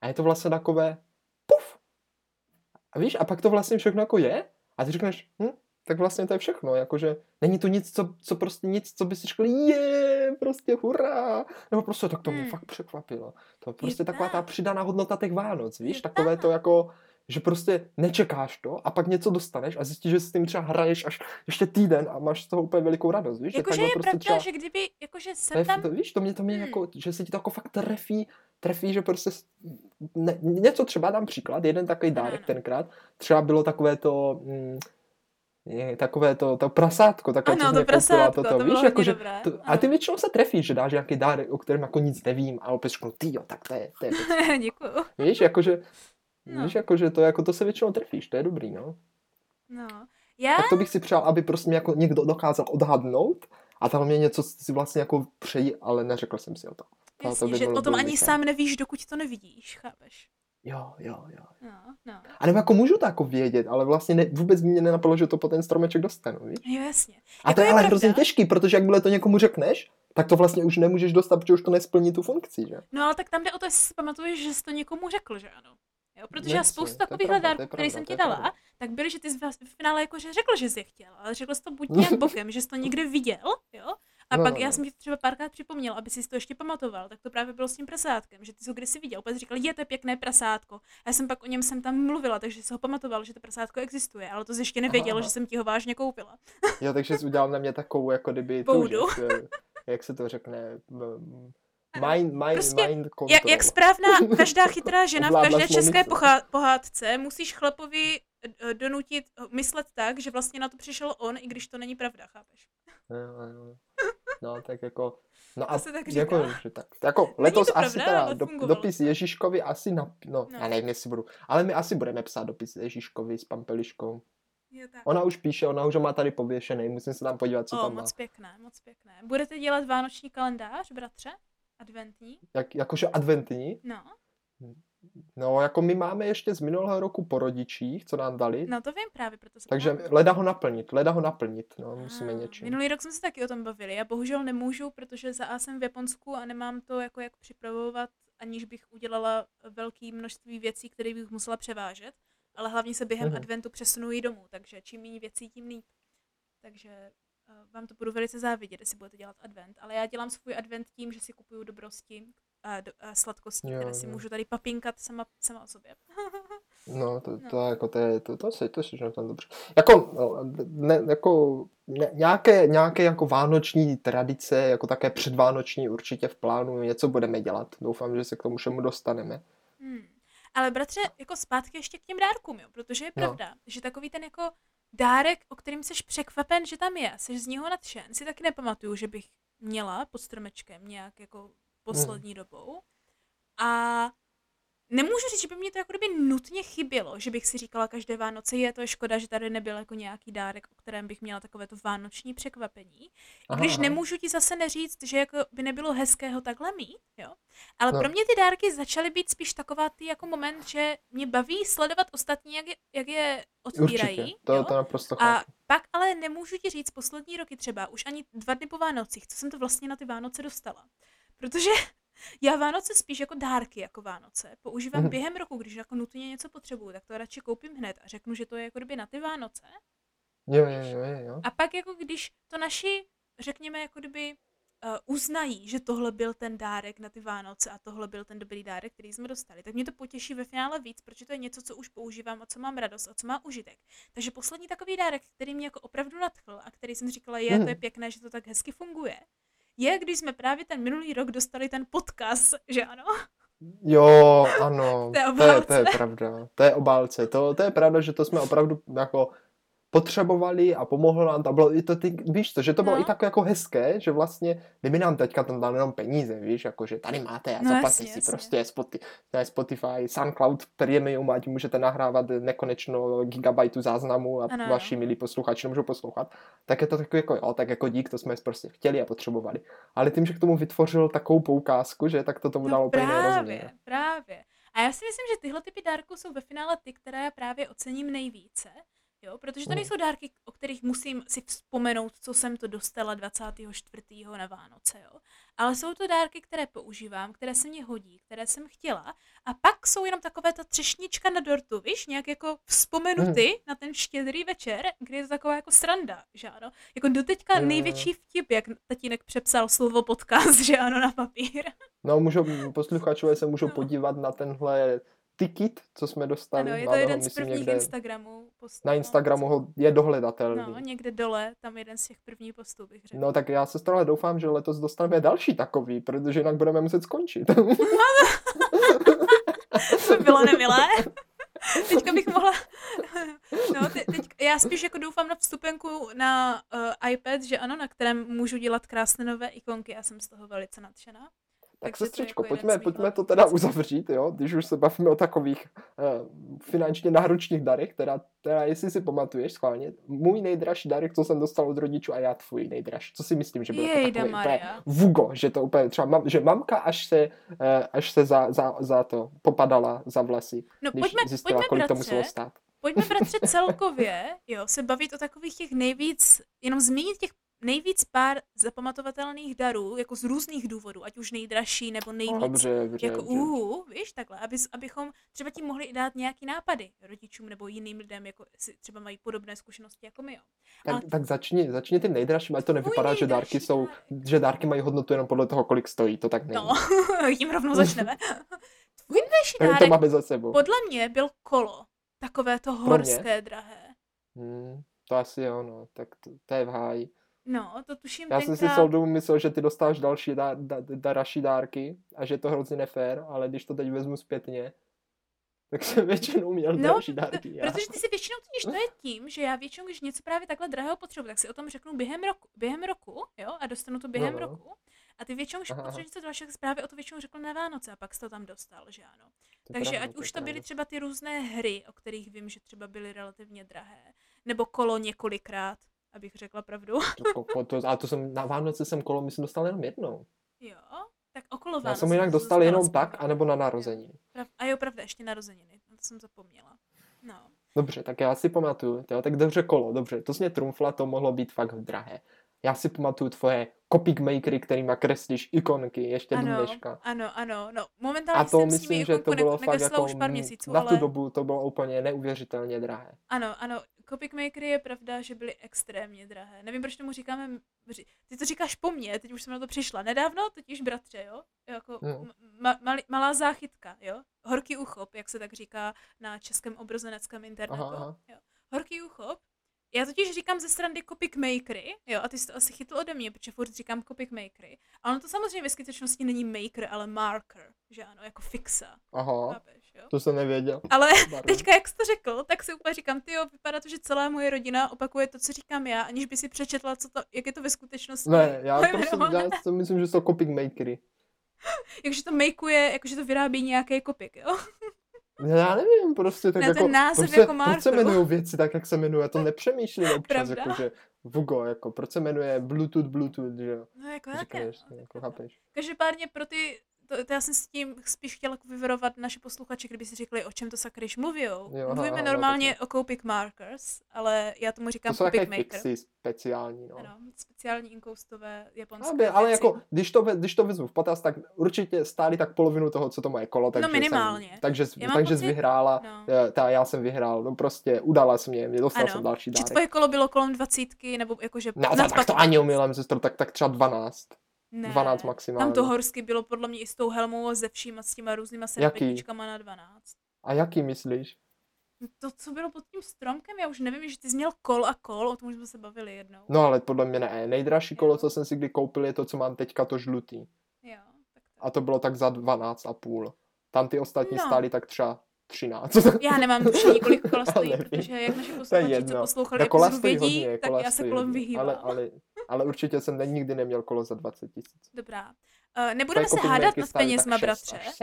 a je to vlastně takové, puf. A víš, a pak to vlastně všechno jako je a ty řekneš, hm, tak vlastně to je všechno, jakože není to nic, co, co prostě nic, co by si řekl, je, prostě hurá, nebo prostě tak to mě hmm. fakt překvapilo. To je prostě je taková ta přidaná hodnota těch Vánoc, víš, je takové to jako, že prostě nečekáš to a pak něco dostaneš a zjistíš, že s tím třeba hraješ až ještě týden a máš z toho úplně velikou radost, víš? Jakože je prostě pravda, třeba... že kdyby, jakože jsem tam... To, víš, to mě, to mě hmm. jako, že se ti to jako fakt trefí, trefí, že prostě ne, něco třeba dám příklad, jeden takový dárek no, no. tenkrát, třeba bylo takové to, mm, je, takové to, to prasátko, takové, ano, to prasátko, to, to, to víš, jako, že to, a ty většinou se trefíš, že dáš nějaký dárek, o kterém jako nic nevím a opět řeknu, ty jo, tak to je, to je Děkuju. Víš, jakože, no. víš, jakože to, jako to se většinou trefíš, to je dobrý, no. No. Já... Tak to bych si přál, aby prostě mě jako někdo dokázal odhadnout a tam mě něco si vlastně jako přeji, ale neřekl jsem si o to. Jasně, to že o tom ani sám nevíš, dokud to nevidíš, chápeš? Jo, jo, jo. No, no. A nebo jako můžu to jako vědět, ale vlastně ne, vůbec mě nenapadlo, že to po ten stromeček dostanu, víš? Jo, jasně. A jako to je, je ale hrozně těžký, protože jakmile to někomu řekneš, tak to vlastně už nemůžeš dostat, protože už to nesplní tu funkci, že? No ale tak tam jde o to, jestli si pamatuješ, že jsi to někomu řekl, že ano. Jo, protože já spoustu takových dárků, které jsem ti dala, pravda. tak byly, že ty jsi v finále jako, že řekl, že jsi je chtěl, ale řekl jsi to buď nějak bokem, že jsi to někde viděl, jo, a no, pak no. já jsem ti třeba párkrát připomněl, aby si to ještě pamatoval, tak to právě bylo s tím prasátkem, že ty jsi ho kdysi viděl, úplně říkal, je to pěkné prasátko. A já jsem pak o něm jsem tam mluvila, takže si ho pamatoval, že to prasátko existuje, ale to jsi ještě nevěděl, že jsem ti ho vážně koupila. jo, takže jsi udělal na mě takovou, jako kdyby tu, že, jak se to řekne, Mind, mind, prostě, mind control. Jak, jak správná každá chytrá žena v každé české pohádce musíš chlapovi eh, donutit eh, myslet tak, že vlastně na to přišel on, i když to není pravda, chápeš? Jo, jo. No, tak jako... No a tak jako, že tak, jako letos pravda, asi teda do, dopis Ježíškovi asi na, no, no, já nevím, jestli budu, ale my asi budeme psát dopis Ježíškovi s Pampeliškou. Jo, tak. Ona už píše, ona už má tady pověšený, musím se tam podívat, co o, tam moc má. pěkné, moc pěkné. Budete dělat vánoční kalendář, bratře? Adventní? Jak, jakože adventní? No. No, jako my máme ještě z minulého roku po rodičích, co nám dali. No to vím právě, proto jsem Takže mám... leda ho naplnit, leda ho naplnit, no, musíme ah, něčím. Minulý rok jsme se taky o tom bavili. Já bohužel nemůžu, protože za A jsem v Japonsku a nemám to jako jak připravovat, aniž bych udělala velké množství věcí, které bych musela převážet. Ale hlavně se během mm-hmm. adventu přesunují domů, takže čím méně věcí, tím líp. Takže vám to budu velice závidět, jestli budete dělat advent. Ale já dělám svůj advent tím, že si kupuju dobrosti, a, do, a sladkosti, jo, které si jo. můžu tady papinkat sama, sama o sobě. no, to, to, no. jako, to, je, to, to, to, to si tam dobře. Jako, no, ne, jako ně, nějaké, nějaké jako vánoční tradice, jako také předvánoční určitě v plánu něco budeme dělat. Doufám, že se k tomu všemu dostaneme. Hmm. Ale bratře, jako zpátky ještě k těm dárkům, jo, protože je no. pravda, no. že takový ten jako dárek, o kterým jsi překvapen, že tam je, jsi z něho nadšen, si taky nepamatuju, že bych měla pod stromečkem nějak jako poslední hmm. dobou. A nemůžu říct, že by mě to jako kdyby nutně chybělo, že bych si říkala každé Vánoce, je to škoda, že tady nebyl jako nějaký dárek, o kterém bych měla takové to vánoční překvapení. Aha, Když aha. nemůžu ti zase neříct, že jako by nebylo hezkého takhle mít, jo. Ale no. pro mě ty dárky začaly být spíš taková ty jako moment, že mě baví sledovat ostatní, jak je, jak je otvírají. Určitě, to, jo? to naprosto chápu. A pak ale nemůžu ti říct poslední roky třeba, už ani dva dny po Vánocích, co jsem to vlastně na ty Vánoce dostala. Protože já Vánoce spíš jako dárky jako Vánoce používám mm. během roku, když jako nutně něco potřebuju, tak to radši koupím hned a řeknu, že to je jako kdyby na ty Vánoce. Jo, jo, jo, jo. A pak jako když to naši, řekněme, jako kdyby uh, uznají, že tohle byl ten dárek na ty Vánoce a tohle byl ten dobrý dárek, který jsme dostali, tak mě to potěší ve finále víc, protože to je něco, co už používám a co mám radost a co má užitek. Takže poslední takový dárek, který mě jako opravdu nadchl a který jsem říkala, je, to je pěkné, že to tak hezky funguje, je, když jsme právě ten minulý rok dostali ten podcast, že ano? Jo, ano, to je, to je pravda, to je obálce, to, to je pravda, že to jsme opravdu jako potřebovali a pomohlo nám to. Bylo i to, ty, víš to, že to bylo no. i tak jako hezké, že vlastně, kdyby nám teďka tam dal jenom peníze, víš, jako že tady máte a no, zaplatíte si jasně. prostě Spotify, Spotify, SoundCloud premium, ať můžete nahrávat nekonečno gigabajtu záznamu a ano. vaši milí posluchači můžou poslouchat, tak je to takový jako jo, tak jako dík, to jsme prostě chtěli a potřebovali. Ale tím, že k tomu vytvořil takovou poukázku, že tak to tomu no dalo právě, úplně Právě, A já si myslím, že tyhle typy dárků jsou ve finále ty, které já právě ocením nejvíce, Jo, protože to hmm. nejsou dárky, o kterých musím si vzpomenout, co jsem to dostala 24. na Vánoce, jo. Ale jsou to dárky, které používám, které se mě hodí, které jsem chtěla. A pak jsou jenom takové ta třešnička na dortu, víš, nějak jako vzpomenuty hmm. na ten štědrý večer, kdy je to taková jako sranda, že ano. Jako doteďka hmm. největší vtip, jak tatínek přepsal slovo podcast, že ano, na papír. No, můžou, posluchačové se můžou no. podívat na tenhle Tikit, co jsme dostali. Ano, je to jeden z prvních někde, Instagramů. Postů, na Instagramu ho je dohledatelný. No, někde dole, tam jeden z těch prvních postů bych řekl. No tak já se stále doufám, že letos dostaneme další takový, protože jinak budeme muset skončit. to by bylo nemilé. Teďka bych mohla... No, te, teď, já spíš jako doufám na vstupenku na uh, iPad, že ano, na kterém můžu dělat krásné nové ikonky. Já jsem z toho velice nadšená. Tak sestřičko, jako pojďme, pojďme to teda uzavřít, jo, když už se bavíme o takových uh, finančně náročných darech, teda, teda jestli si pamatuješ schválně, můj nejdražší darek, co jsem dostal od rodičů a já tvůj nejdražší. Co si myslím, že bylo Jej, to takový vugo, že to úplně třeba, mam, že mamka až se, uh, až se za, za, za to popadala za vlasy, no, když pojďme, zjistila, pojďme, kolik bratře, to muselo stát. Pojďme, bratře, celkově, jo, se bavit o takových těch nejvíc, jenom zmínit těch nejvíc pár zapamatovatelných darů, jako z různých důvodů, ať už nejdražší nebo nejvíc, dobře, dobře, jako uhu, víš, takhle, aby, abychom třeba tím mohli dát nějaký nápady rodičům nebo jiným lidem, jako si třeba mají podobné zkušenosti jako my, jo. Tak, Ale... tak začni, začni tím nejdražším, ať to nevypadá, že dárky jsou, že dárky mají hodnotu jenom podle toho, kolik stojí, to tak není. No, tím rovnou začneme. Tvůj nejdražší dárek, to máme za sebou. podle mě byl kolo, takové to horské, drahé. Hmm, to asi jo, no, tak to, to je v háji. No, to tuším Já tenkrát... jsem si celou myslel, že ty dostáš další dá, dá, daraší dárky a že je to hrozně nefér, ale když to teď vezmu zpětně, tak jsem většinou měl no, další dárky. Já. Protože ty si většinou totiž to je tím, že já většinou, když něco právě takhle drahého potřebuji, tak si o tom řeknu během roku, během roku jo, a dostanu to během no, no. roku. A ty většinou, když potřebuješ něco dalšího, právě o to většinou řekl na Vánoce a pak jsi to tam dostal, že ano. To Takže pravda, ať to už to byly třeba ty různé hry, o kterých vím, že třeba byly relativně drahé, nebo kolo několikrát, abych řekla pravdu. to, to, a to jsem, na Vánoce jsem kolo, myslím, dostal jenom jednou. Jo, tak okolo Vánoce. Já jsem jinak dostal jenom tak, anebo na narozeniny. Prav, a jo, pravda, ještě narozeniny, na to jsem zapomněla. No. Dobře, tak já si pamatuju, jo, tak dobře kolo, dobře, to mě trumfla, to mohlo být fakt drahé. Já si pamatuju tvoje copic makery, kterýma kreslíš ikonky ještě ano, do dneška. Ano, ano, no momentálně A to jsem myslím, že to bylo fakt jako už pár měsíců, na ale... tu dobu to bylo úplně neuvěřitelně drahé. Ano, ano, Copic Makery je pravda, že byly extrémně drahé. Nevím, proč tomu říkáme, ty to říkáš po mně, teď už jsem na to přišla. Nedávno, totiž bratře, jo? Jako hmm. ma, mal, malá záchytka, jo? Horký uchop, jak se tak říká na českém obrozeneckém internetu. Aha, aha. Jo. Horký uchop já totiž říkám ze strany copic makery, jo, a ty jsi to asi chytl ode mě, protože furt říkám copic makery. A ono to samozřejmě ve skutečnosti není maker, ale marker, že ano, jako fixa. Aha, Chápeš, jo? to jsem nevěděl. Ale Barvě. teďka, jak jsi to řekl, tak si úplně říkám, ty jo, vypadá to, že celá moje rodina opakuje to, co říkám já, aniž by si přečetla, co to, jak je to ve skutečnosti. Ne, já, prostě, já si myslím, že jsou copic makery. jakože to makeuje, jakože to vyrábí nějaký kopik, jo? Já nevím, prostě tak Ne, jako, ten název prostě, jako proč se jmenují věci tak, jak se jmenuje, to nepřemýšlím občas, Pravda. jako, že Vugo, jako, proč se jmenuje Bluetooth, Bluetooth, že jo, No jako říkáš, no, jako. chápeš. Každopádně pro ty, to, to já jsem s tím spíš chtěla vyvarovat naše posluchače, kdyby si řekli, o čem to sakryš. Jo, aha, Mluvíme aha, normálně o Copic Markers, ale já tomu To říkám jsou Copic Maker. fixy speciální, no. Ano, speciální inkoustové japonské Aby, ale věci. jako, když to, když to vezmu v potaz, tak určitě stáli tak polovinu toho, co to moje kolo, takže No, minimálně. Jsem, takže, Já takže pocit- vyhrála, no. no. ta, já jsem vyhrál, no prostě udala jsem mě, dostal Ano, jsem další dárek. tvoje kolo bylo kolem dvacítky, nebo jakože No, tak, to 15. ani umílám, sestro, tak, tak třeba 12. Ne, 12 maximálně. Tam to horsky bylo podle mě i s tou helmou a ze vším a s těma různýma serpetičkama na 12. A jaký myslíš? To, co bylo pod tím stromkem, já už nevím, že ty jsi měl kol a kol, o tom už jsme se bavili jednou. No ale podle mě ne. Nejdražší kolo, co jsem si kdy koupil, je to, co mám teďka, to žlutý. Jo, tak to. A to bylo tak za 12 a půl. Tam ty ostatní No. stály tak třeba 13. Já nemám tušení, kolik kola stojí, protože jak naši To je posluchači, co poslouchali No, kola stojí vědí, hodně, tak kola já se kolem vyhýbám. Ale, ale, ale určitě jsem ne, nikdy neměl kolo za 20 tisíc. Dobrá. Uh, nebudeme se hádat nad penězma, bratře. až.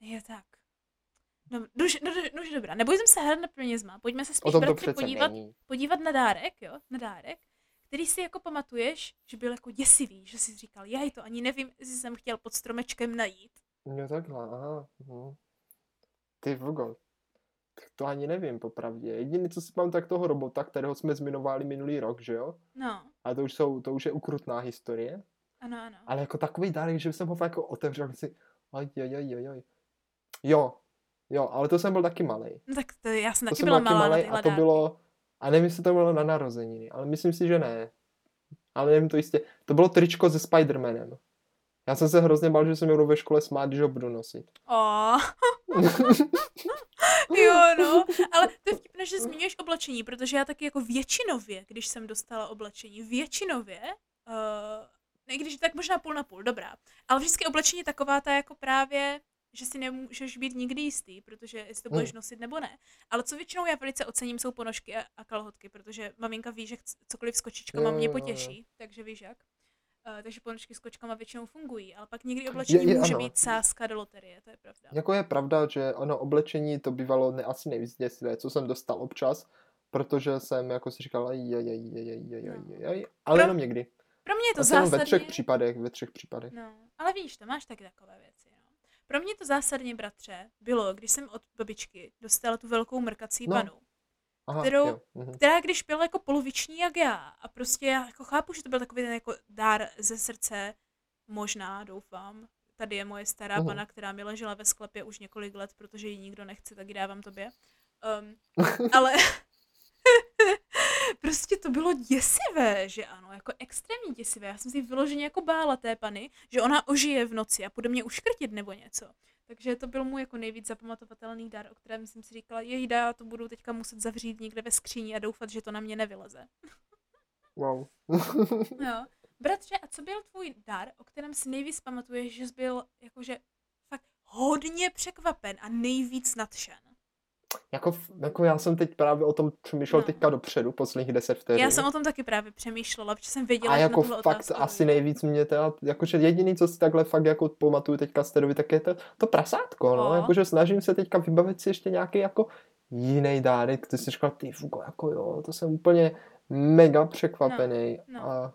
Je tak. No, duž, no, duž, duž, dobrá, nebudeme se hádat nad penězma, pojďme se spíš, bratře, podívat, není. podívat na dárek, jo, na dárek, který si jako pamatuješ, že byl jako děsivý, že jsi říkal, já to ani nevím, jestli jsem chtěl pod stromečkem najít. Jo, takhle, aha. mhm. Ty vogo. To ani nevím, popravdě. Jediný, co si mám, tak toho robota, kterého jsme zmiňovali minulý rok, že jo? No, A to už, jsou, to už je ukrutná historie. ano, ano. Ale jako takový dárek, že jsem ho fakt jako otevřel, a si, oj, oj, oj, oj, oj. Jo, jo, ale to jsem byl taky malý. No tak to, já jsem To taky jsem byla byl taky malá a to dárky. bylo, a nevím, jestli to bylo na narozeniny, ale myslím si, že ne. Ale nevím to jistě. To bylo tričko se Spidermanem. Já jsem se hrozně bál, že se mi budou ve škole smát, když ho budu nosit. Oh. jo, no, ale to je vtipné, že zmiňuješ oblečení, protože já taky jako většinově, když jsem dostala oblečení, většinově, uh, ne, když tak možná půl na půl, dobrá, ale vždycky oblečení je taková ta jako právě, že si nemůžeš být nikdy jistý, protože jestli to Hmm. budeš nosit nebo ne. Ale co většinou já velice ocením, jsou ponožky a, a kalhotky, protože maminka ví, že cokoliv s kočičkama mě potěší, takže víš jak. Eh, takže ponožky s kočkama většinou fungují, ale pak někdy oblečení je, je, může ano. být sázka do loterie, to je pravda. Jako je pravda, že ano, oblečení to bývalo ne, asi nejvíc děsivé, co jsem dostal občas, protože jsem jako si říkal, je, je, je, je, je, je, no. je, je, ale pro, jenom někdy. Pro mě je to zásadně... ve třech případech, ve třech případech. No, ale víš, to máš taky takové věci. No. Pro mě to zásadně, bratře, bylo, když jsem od babičky dostala tu velkou mrkací no. panu. Aha, kterou- jo, mhm. která když byla jako poloviční jak já a prostě já jako chápu, že to byl takový ten jako dár ze srdce, možná, doufám. Tady je moje stará Mhm. pana, která mi ležela ve sklepě už několik let, protože ji nikdo nechce, tak ji dávám tobě. Um, ale prostě to bylo děsivé, že ano, jako extrémně děsivé. Já jsem si vyloženě jako bála té pany, že ona ožije v noci a bude mě uškrtit nebo něco. Takže to byl můj jako nejvíc zapamatovatelný dar, o kterém jsem si říkala, jejda, já to budu teďka muset zavřít někde ve skříni a doufat, že to na mě nevyleze. Wow. Jo. Bratře, a co byl tvůj dar, o kterém si nejvíc pamatuješ, že jsi byl jakože fakt hodně překvapen a nejvíc nadšen? Jako, jako já jsem teď právě o tom přemýšlel No. teďka dopředu, posledních deset vteřin. Já jsem o tom taky právě přemýšlela, protože jsem věděla, A že jako na fakt otázku asi nejvíc mě teda, jakože jediný, co si takhle fakt jako pamatuju teďka z té doby, tak je to, to prasátko, no, No. jakože snažím se teďka vybavit si ještě nějaký jako jiný dárek, ty jsi říkal, ty fuko, jako jo, to jsem úplně mega překvapený No, no. a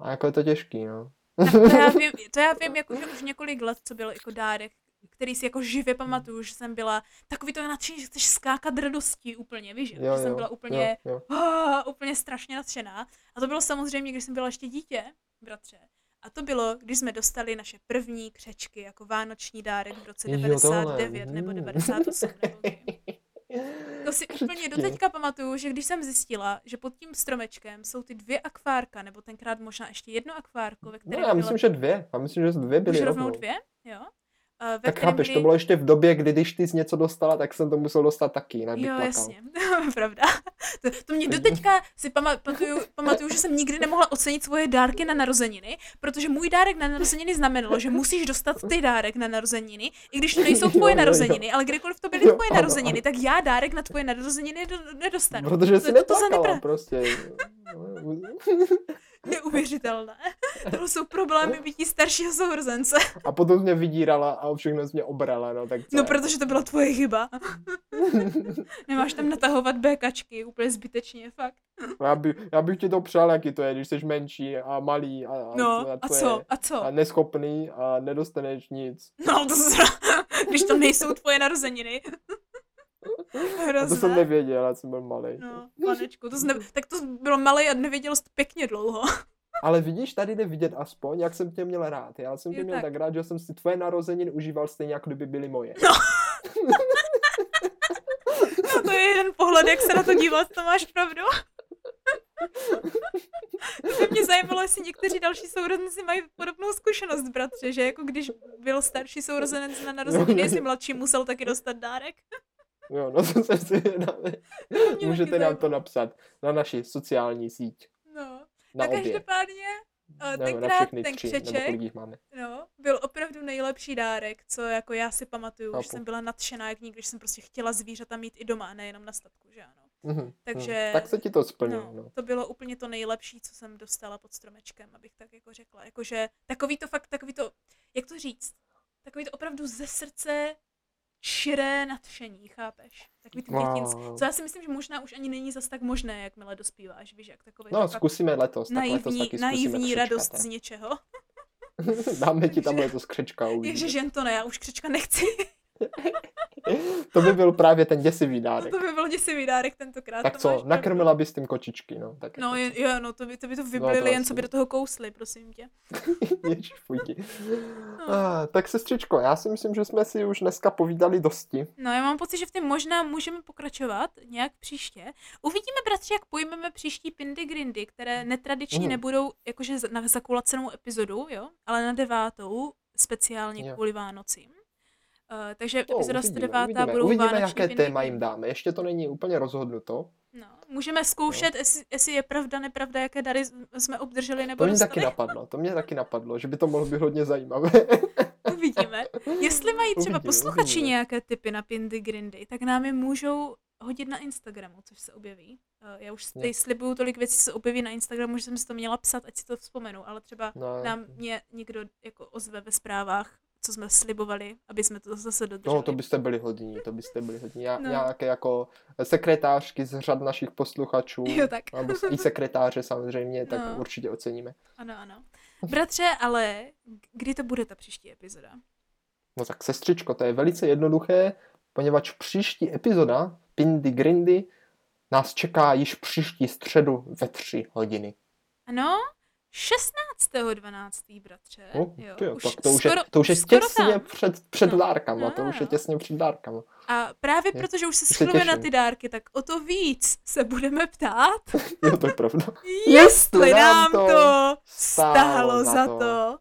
a jako je to těžký, no. Tak to já vím, to já vím jako, že už několik let, co byl jako dárek, který si jako živě pamatuju, že jsem byla takový to nadšení, že chceš skákat radostí úplně, víš, Jo, že jsem byla úplně, jo, jo. ah, úplně strašně nadšená. A to bylo samozřejmě, když jsem byla ještě dítě, bratře. A to bylo, když jsme dostali naše první křečky jako vánoční dárek v roce Jo, 99 tohle, nebo mm. 98 nebo kdy. To si úplně doteďka pamatuju, že když jsem zjistila, že pod tím stromečkem jsou ty dvě akvárka, nebo tenkrát možná ještě jedno akvárko, ve No, kterém já byla myslím, že dvě. Já myslím, že dvě byly už rovnou. dvě, jo? Ve Tak chápeš, byly- to bylo ještě v době, kdy když ty jsi něco dostala, tak jsem to musel dostat taky, jinak Jo, plakal. jasně, pravda. To, to mě doteďka si pamatuju, pamatuju, že jsem nikdy nemohla ocenit svoje dárky na narozeniny, protože můj dárek na narozeniny znamenalo, že musíš dostat ty dárek na narozeniny, i když to nejsou Jo, tvoje jo, jo. narozeniny, ale kdykoliv to byly Jo, tvoje ano, narozeniny, tak já dárek na tvoje narozeniny do, nedostanu. Protože To- jsi to- to nepra- prostě. Neuvěřitelné. To jsou problémy bytí staršího sourozence. A potom mě vydírala a všechno mě obrala, no tak co No, je? protože to byla tvoje chyba. Nemáš tam natahovat békačky, úplně zbytečně, fakt. Já, by, já bych ti to přál, jaký to je, když jsi menší a malý a, a, No, a, a co? A co? a neschopný a nedostaneš nic. No, to se... Když to nejsou tvoje narozeniny. A to Hrozné. jsem nevěděl, já jsem byl malý. No, panečku, to ne... tak to bylo malý a nevěděl jsi pěkně dlouho. Ale vidíš, tady jde vidět aspoň, jak jsem tě měl rád. Já jsem tě měl tak. tak rád, že jsem si tvoje narozeniny užíval stejně, jako kdyby byly moje. No, to je jeden pohled, jak se na to dívat, to máš pravdu. To by mě zajímalo, jestli někteří další sourozenci mají podobnou zkušenost, bratře, že jako když byl starší sourozenec na narozeniny, jestli mladší musel taky dostat dárek. Jo, no to jsem si Můžete nám to napsat na naši sociální síť. No, Na tak každopádně na tenkrát ten tři, křeček, máme. no, byl opravdu nejlepší dárek, co jako já si pamatuju, už Chápu. jsem byla nadšená, jak nikdy, když jsem prostě chtěla zvířata mít i doma, a nejenom na statku, že ano. Mhm, Takže-. Tak se ti to splnilo. No, No. to bylo úplně to nejlepší, co jsem dostala pod stromečkem, abych tak jako řekla. Jakože takový to fakt, takový to, jak to říct, takový to opravdu ze srdce širé nadšení, chápeš? Takový ty Wow. dětinc, co já si myslím, že možná už ani není zas tak možné, jakmile dospíváš, víš, jak takový No, to fakt zkusíme letos. Tak letos naivní, taky zkusíme naivní radost tak. z něčeho. Dáme ti tam letos křečka. Ježiš, jen to ne, já už křečka nechci. To by byl právě ten děsivý dárek. to by byl děsivý dárek tentokrát. Tak to co, nakrmila bys tím kočičky, no. Tak No jako jo, no to by to, by to vyblili, to jen asi. co by do toho kousli, prosím tě. Ježiš, fuj ti. No. Ah, tak sestřičko, já si myslím, že jsme si už dneska povídali dosti. No, já mám pocit, že v tom možná můžeme pokračovat nějak příště. Uvidíme, bratři, jak pojmeme příští Pindy Grindy, které netradičně Mhm. nebudou jakože na zakulacenou epizodu, jo, ale na devátou, speciálně Jo. kvůli Vánocím. Uh, takže No, epizoda uvidíme, 109. uvidíme, budou uvidíme vánoční jaké Pindy téma jim dáme. Ještě to není úplně rozhodnuto. No, můžeme zkoušet, jestli, jestli je pravda, nepravda, jaké dary jsme obdrželi nebo To mě dostali. taky napadlo, to mě taky napadlo, že by to mohlo být hodně zajímavé. Uvidíme. Jestli mají třeba Uvidíme, posluchači uvidíme. nějaké typy na Pindy Grindy, tak nám je můžou hodit na Instagramu, což se objeví. Eh, Já už tady slibuju tolik věcí, co se objeví na Instagramu, že jsem si to měla psat, ať si to vzpomenu, ale třeba No, nám mě někdo jako ozve ve zprávách, co jsme slibovali, aby jsme to zase dodrželi. no, to byste byli hodní, to byste byli hodní. Já, No. Nějaké jako sekretářky z řad našich posluchačů, Jo, tak. nebo i sekretáře samozřejmě, tak No. určitě oceníme. Ano, ano. Bratře, ale kdy to bude ta příští epizoda? No tak sestřičko, to je velice jednoduché, poněvadž příští epizoda Pindy Grindy nás čeká již příští středu ve tři hodiny. Ano, 16.12. bratře. No, jo, tyjo, tak to už je, skoro- to už je těsně tam. před, před No. dárkama, to už je Ano. těsně před dárkama. A právě Je- protože už se už schylujeme na ty dárky, tak o to víc se budeme ptát, Jo, to je pravda. jestli nám to stálo stálo za za to. to.